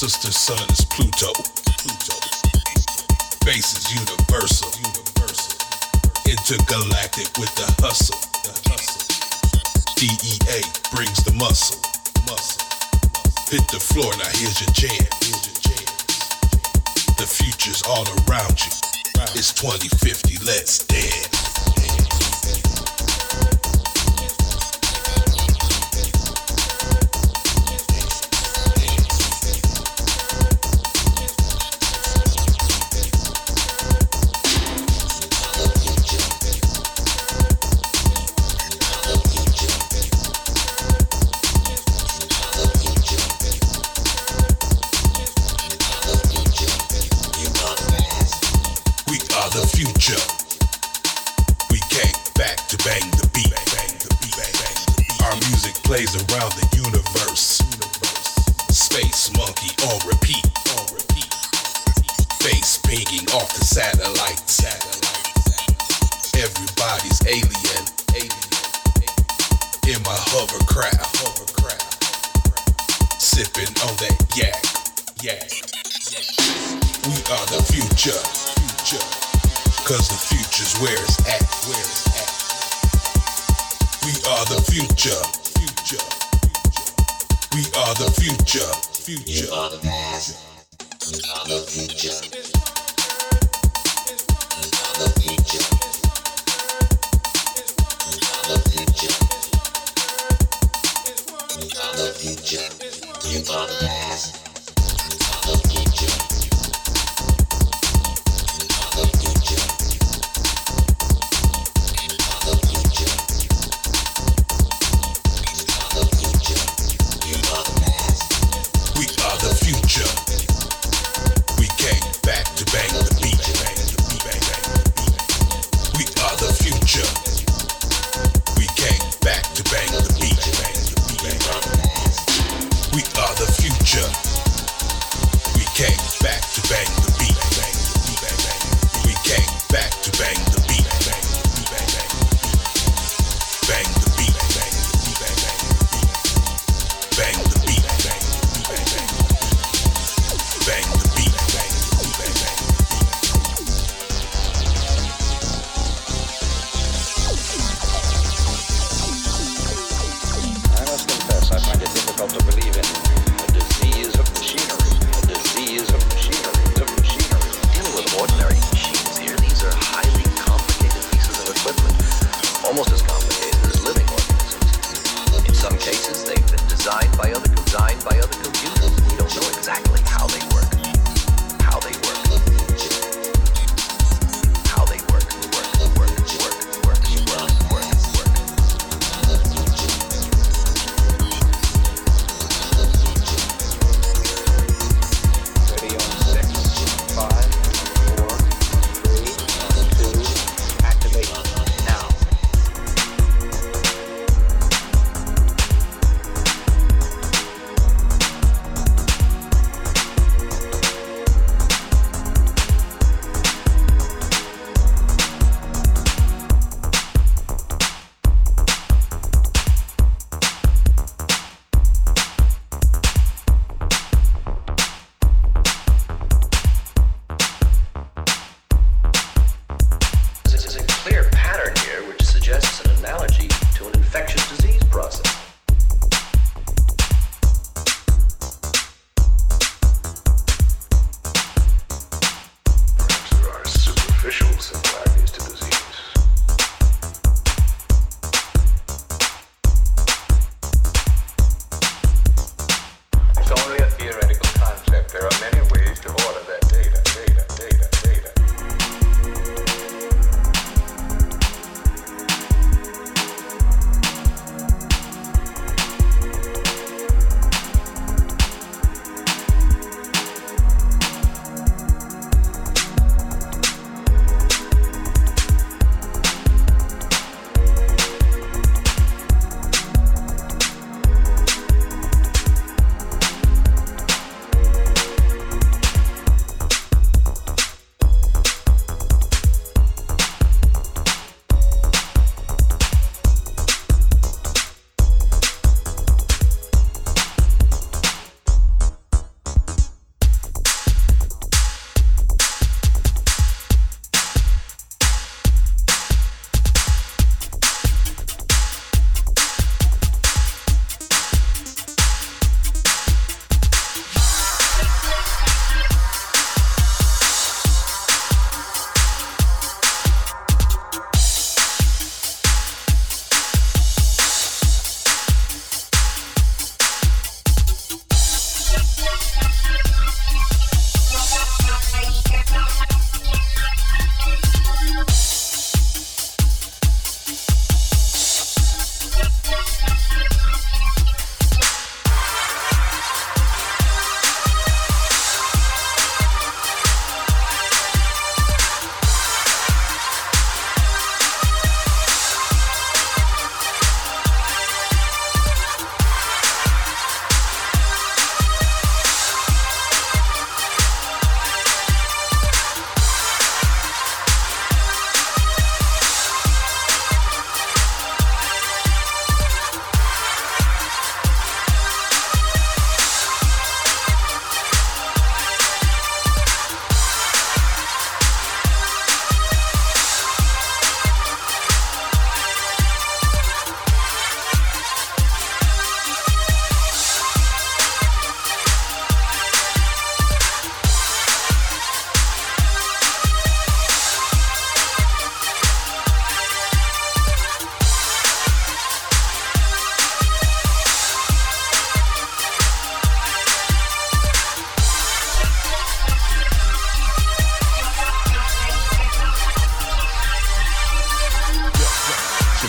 Sister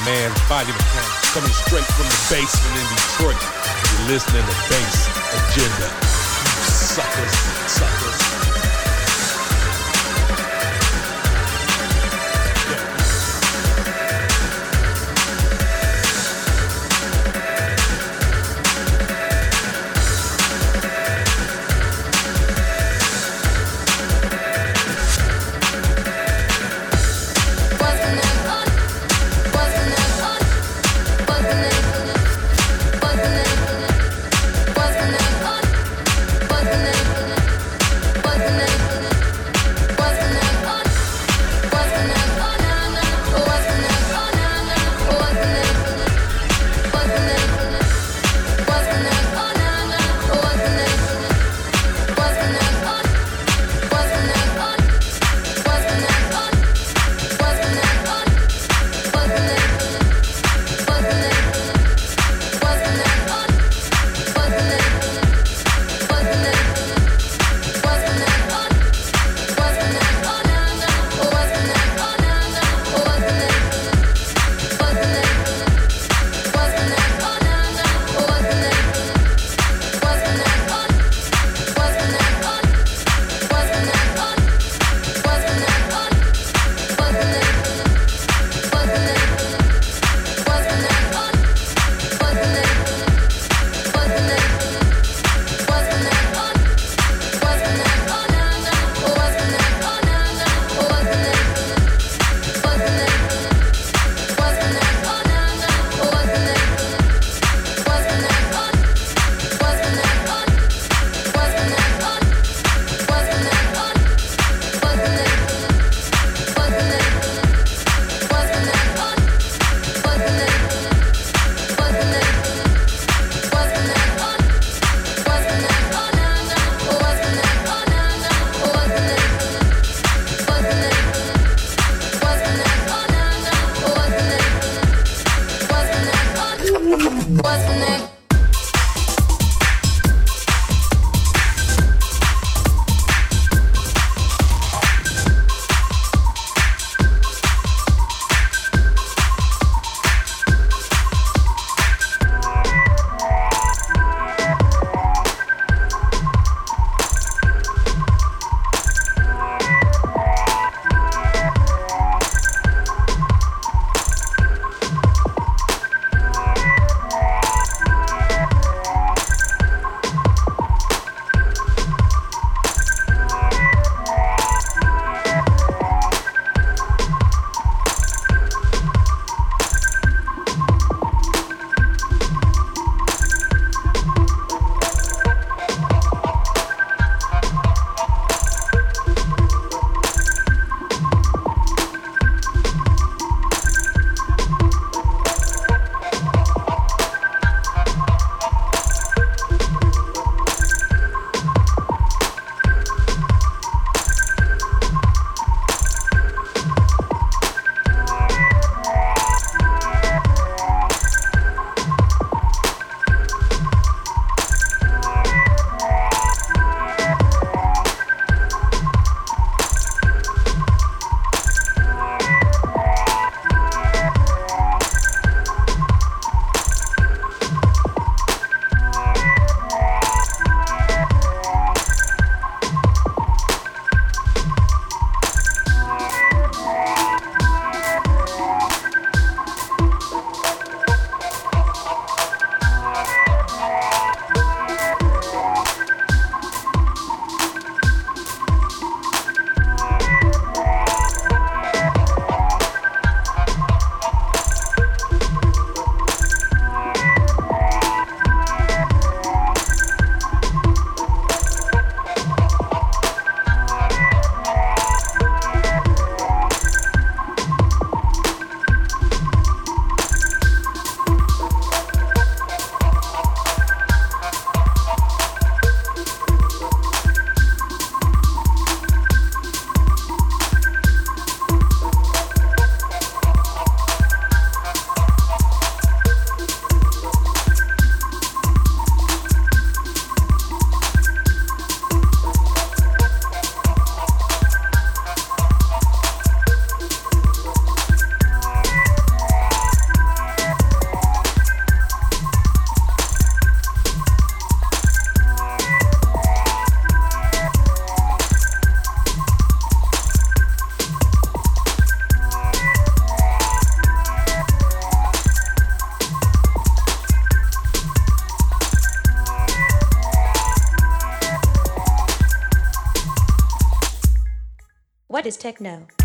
man, Body Mechanic, coming straight from the basement in Detroit. You're listening to Bass Agenda. Suckers, suckers. is techno.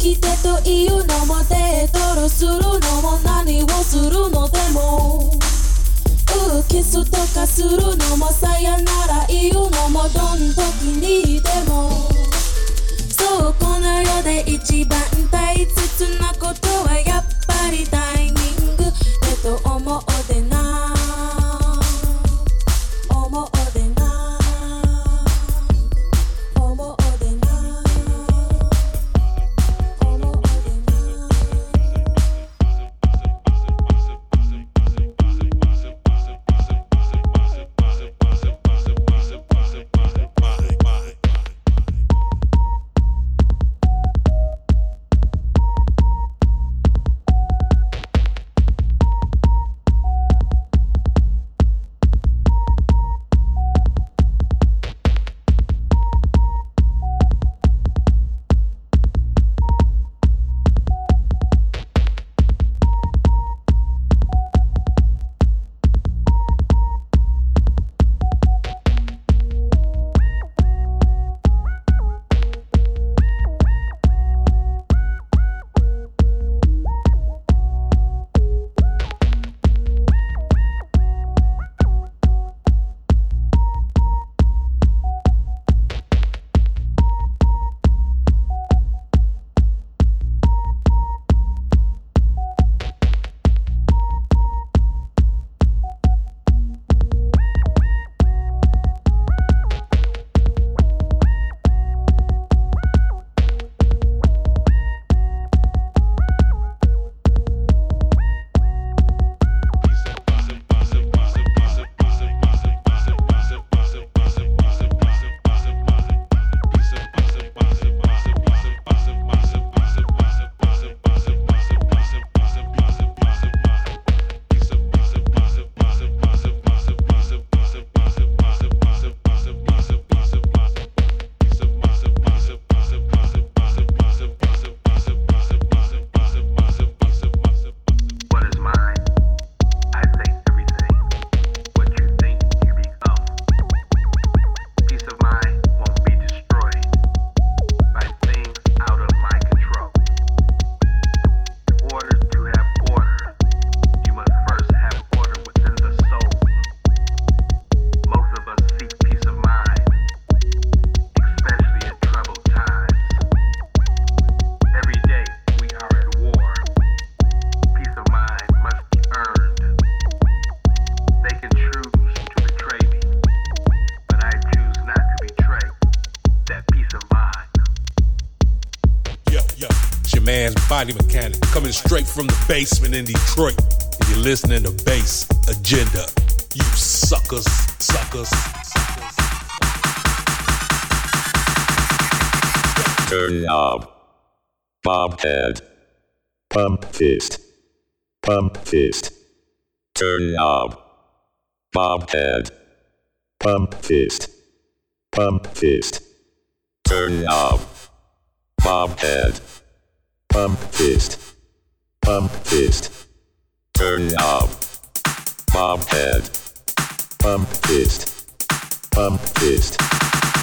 き手というのもデートルするのも何をするのでも。うキスとかするのもさよなら言うのもどん時にでも。そうこの世で一番大切なことはやっぱりだ。Coming straight from the basement in Detroit. And you're listening to Bass Agenda. You suckers, suckers, suckers. Turn knob. Bobhead. Pump fist. Pump fist. Turn knob. Bobhead. Pump fist. Pump fist. Turn knob. Bobhead. Pump fist. Pump fist. Turn knob. Bobhead. Pump fist. Pump fist.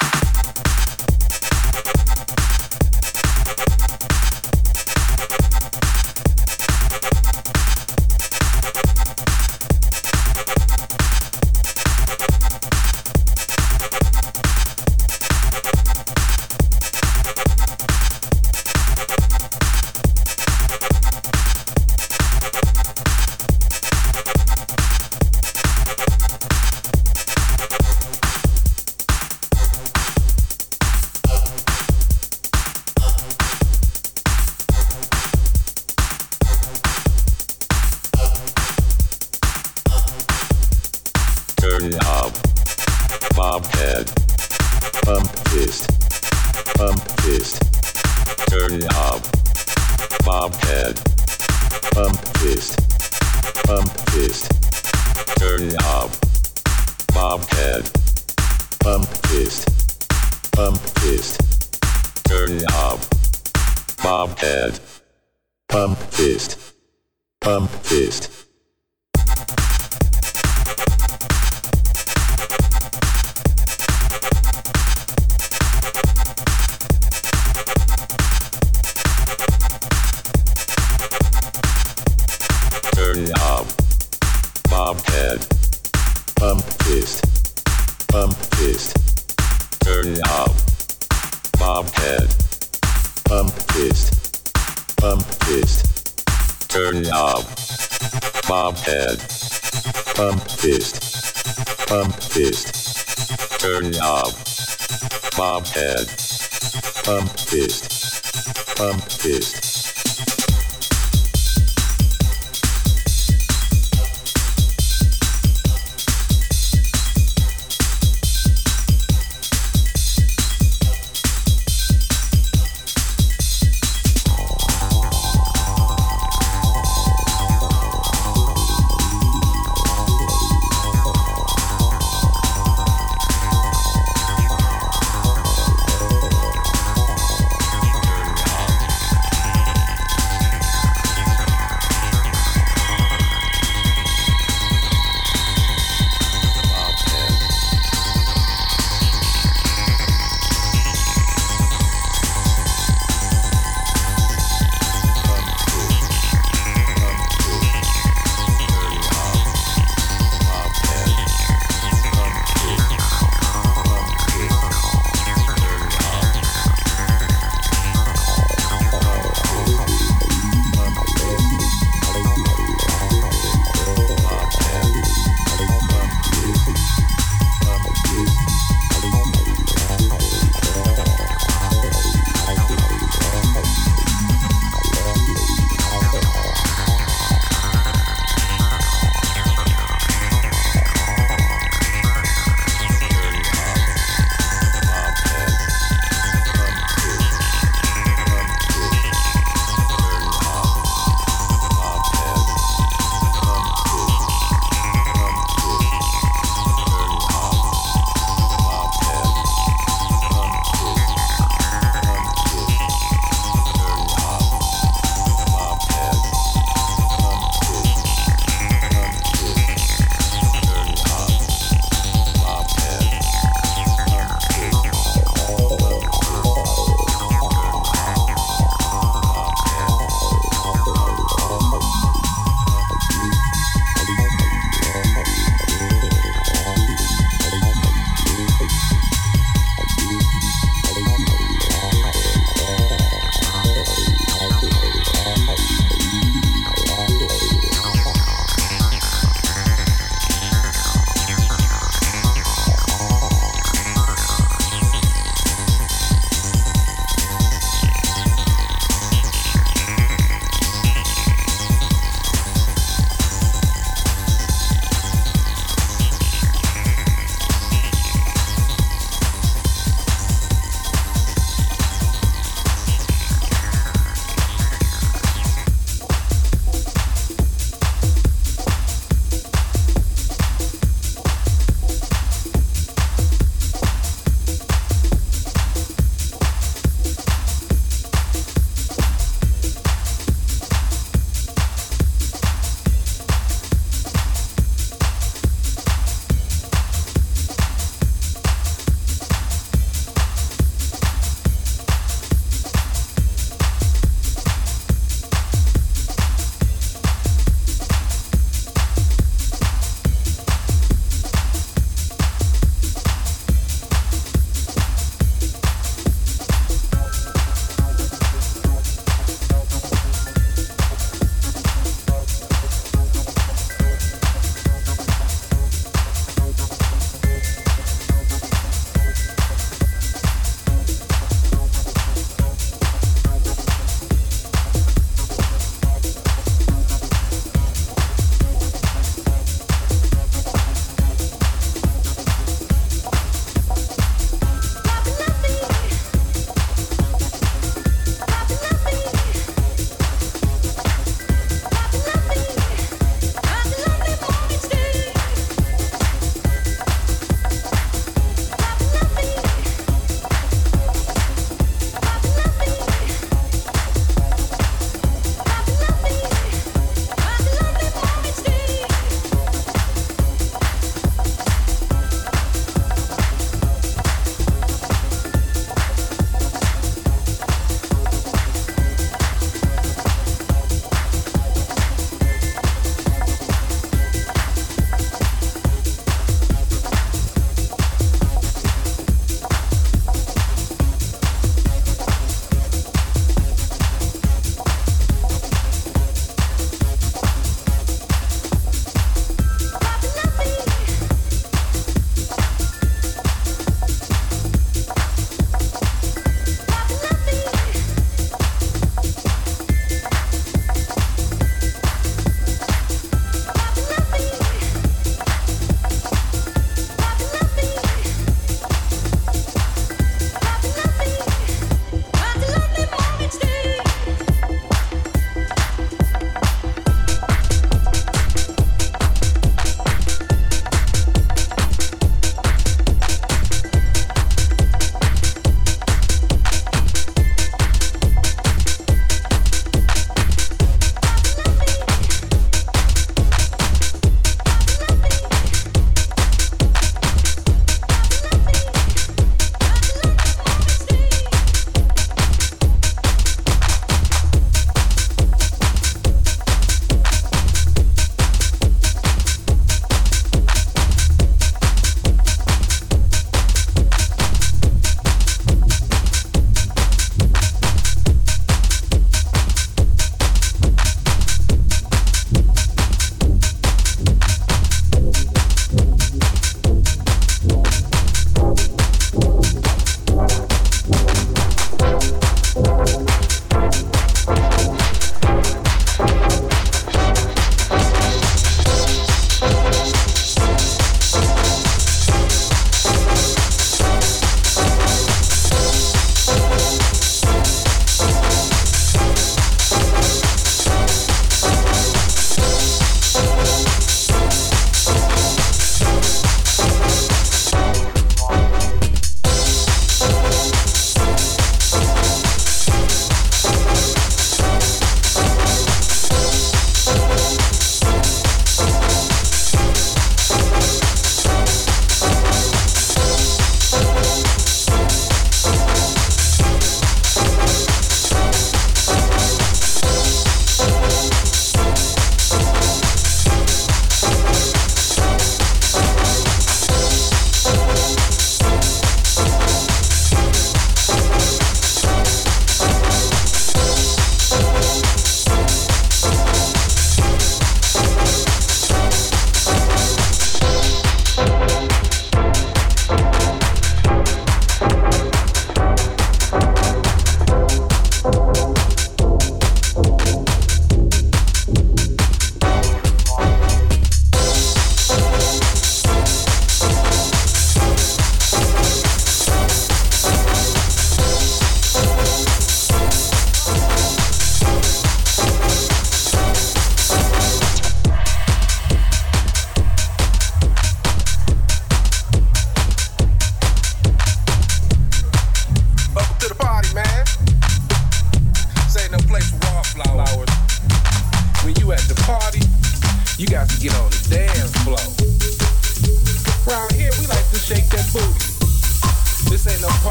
Pump fist.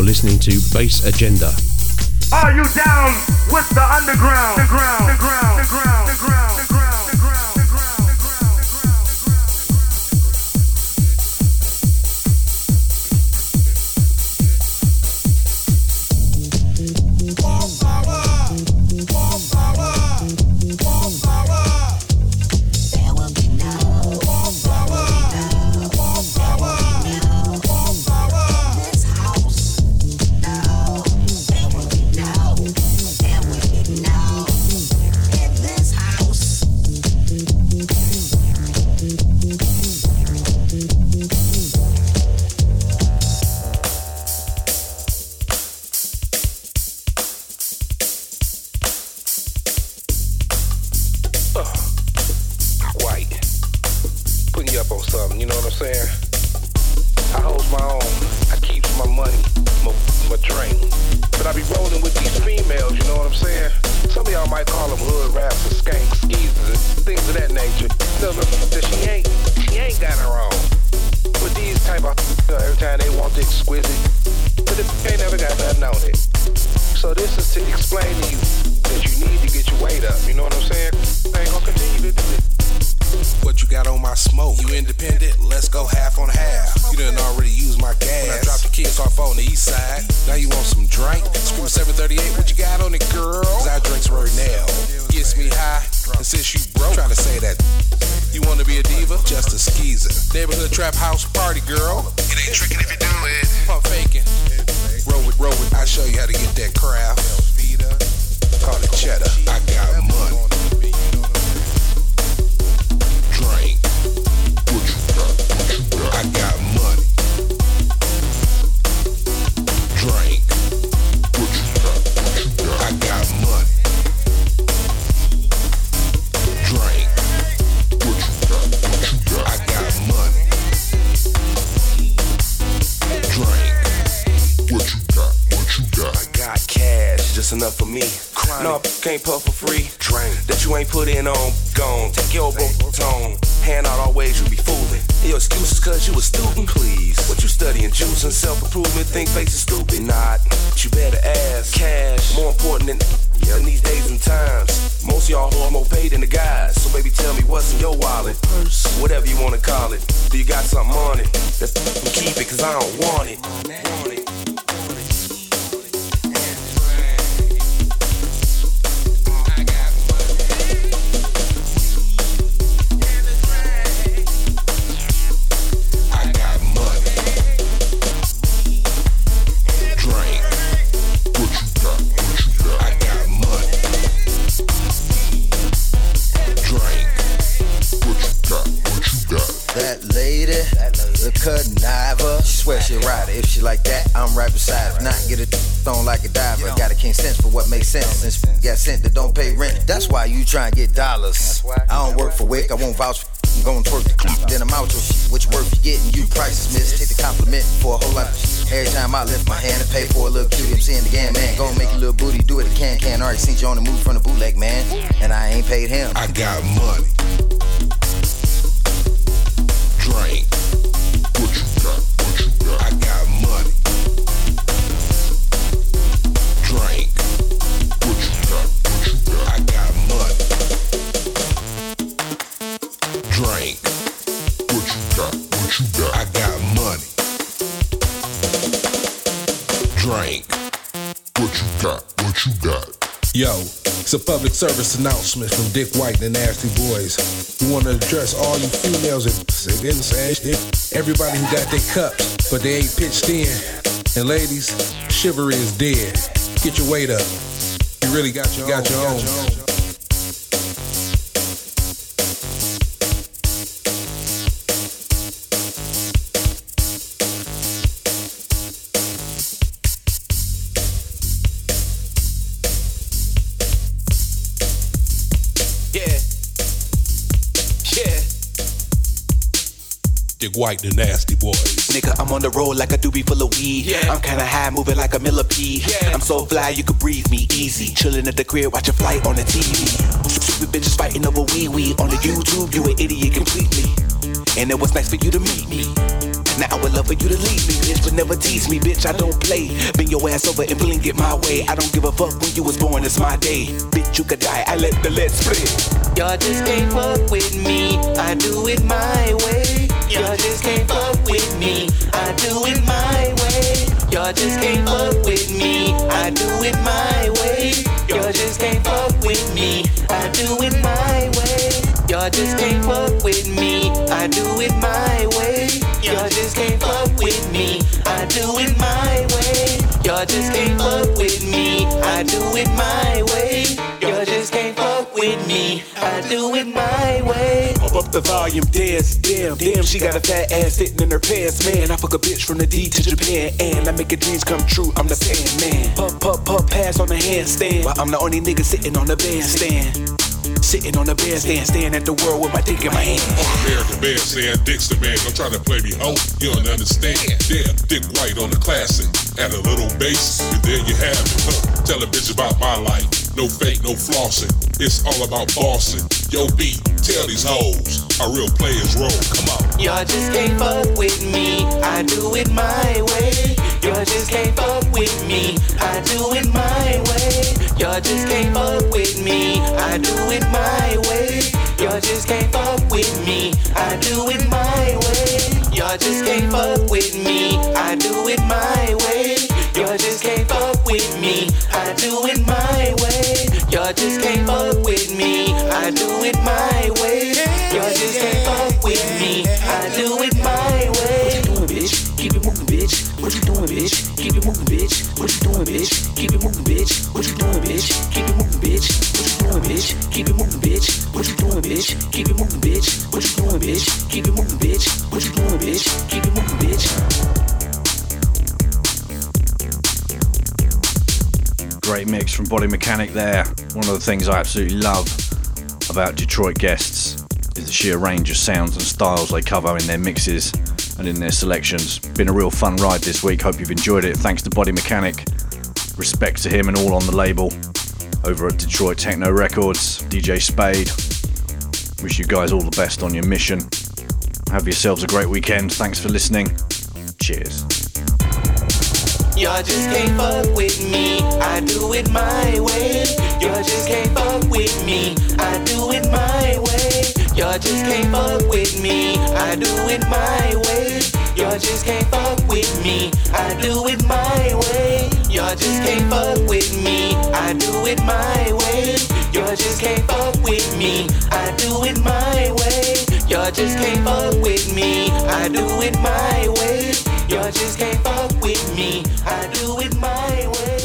You're listening to Bass Agenda. Are you down with the underground? underground, underground? Service announcement from Dick White and the Nasty Boys. We want to address all you females and everybody who got their cups, but they ain't pitched in. And ladies, chivalry is dead. Get your weight up. You really got your, got your own. Dick White, the Nasty Boys. Nigga, I'm on the road like a doobie full of weed. Yeah. I'm kinda high, moving like a millipede. Yeah. I'm so fly, you can breathe me easy. Chillin' at the crib, watching flight on the TV. Stupid bitches fighting over wee wee. On the YouTube, you an idiot completely. And it was nice for you to meet me. Now I would love for you to leave me, bitch, but never tease me, bitch. I don't play. Bend your ass over and blink it my way. I don't give a fuck when you was born, it's my day. Bitch, you could die, I let the lead split. Y'all just can't fuck with me. I do it my way. Y'all just can't fuck with me. I do it my way. Y'all just can't fuck with me. I do it my way. Y'all just can't fuck with me. I do it my way. Y'all just can't fuck with me. I do it my way. Y'all just can't fuck with me. I do it my way. Y'all just can't fuck with me. I do it my way. Y'all just can't fuck with me. I do it my way. Pump up the volume, dance, damn, damn. She got a fat ass sitting in her pants, man. I fuck a bitch from the D to Japan, and I make her dreams come true. I'm the fan, man. Pump, pump, pump, pass on the handstand, but I'm the only nigga sitting on the bandstand. Sitting on a bandstand, staring at the world with my dick in my hand. American man saying Dick's the man. Don't try to play me, ho. You don't understand. Yeah, Dick White on the classic. Add a little bass, and there you have it. Tell a bitch about my life. No fake, no flossing. It's all about bossing. Yo, B, tell these hoes how real players roll. Come on. Y'all just can't fuck with me. I do it my way. Y'all just can't fuck with me. I do it my way. Y'all just can't fuck with me. I do it my way. Y'all just can't fuck with me. I do it my way. Y'all just can't fuck with me. I do it my way. Just can't fuck with me. I do it my way. Y'all just can't fuck with me. I do it my way. Y'all just can't fuck with me. I do it my way. Keep it moving, bitch. What you doing, bitch? Keep it moving, bitch. What you doing, bitch? Keep it moving, bitch. What you doing, bitch? Keep it moving, bitch. What you doing, bitch? Keep it moving, bitch. What you doing, bitch? Keep it moving, bitch. What you doing, bitch? Keep it moving, bitch. What you doing, bitch? Keep it moving, bitch. Great mix from Body Mechanic there. One of the things I absolutely love about Detroit guests is the sheer range of sounds and styles they cover in their mixes and in their selections. Been a real fun ride this week. Hope you've enjoyed it. Thanks to Body Mechanic. Respect to him and all on the label over at Detroit Techno Records. DJ Spade. Wish you guys all the best on your mission. Have yourselves a great weekend. Thanks for listening. Cheers. Y'all just can't fuck with me. I do it my way. Y'all just can't fuck with me. I do it my way. Y'all just can't fuck with me. I do it my way. Y'all just can't fuck with me. I do it my way. Y'all just can't fuck with me. I do it my way. Y'all just can't fuck with me. I do it my way. Y'all just can't fuck with me. I do it my way. Y'all just can't fuck with me. I do it my way.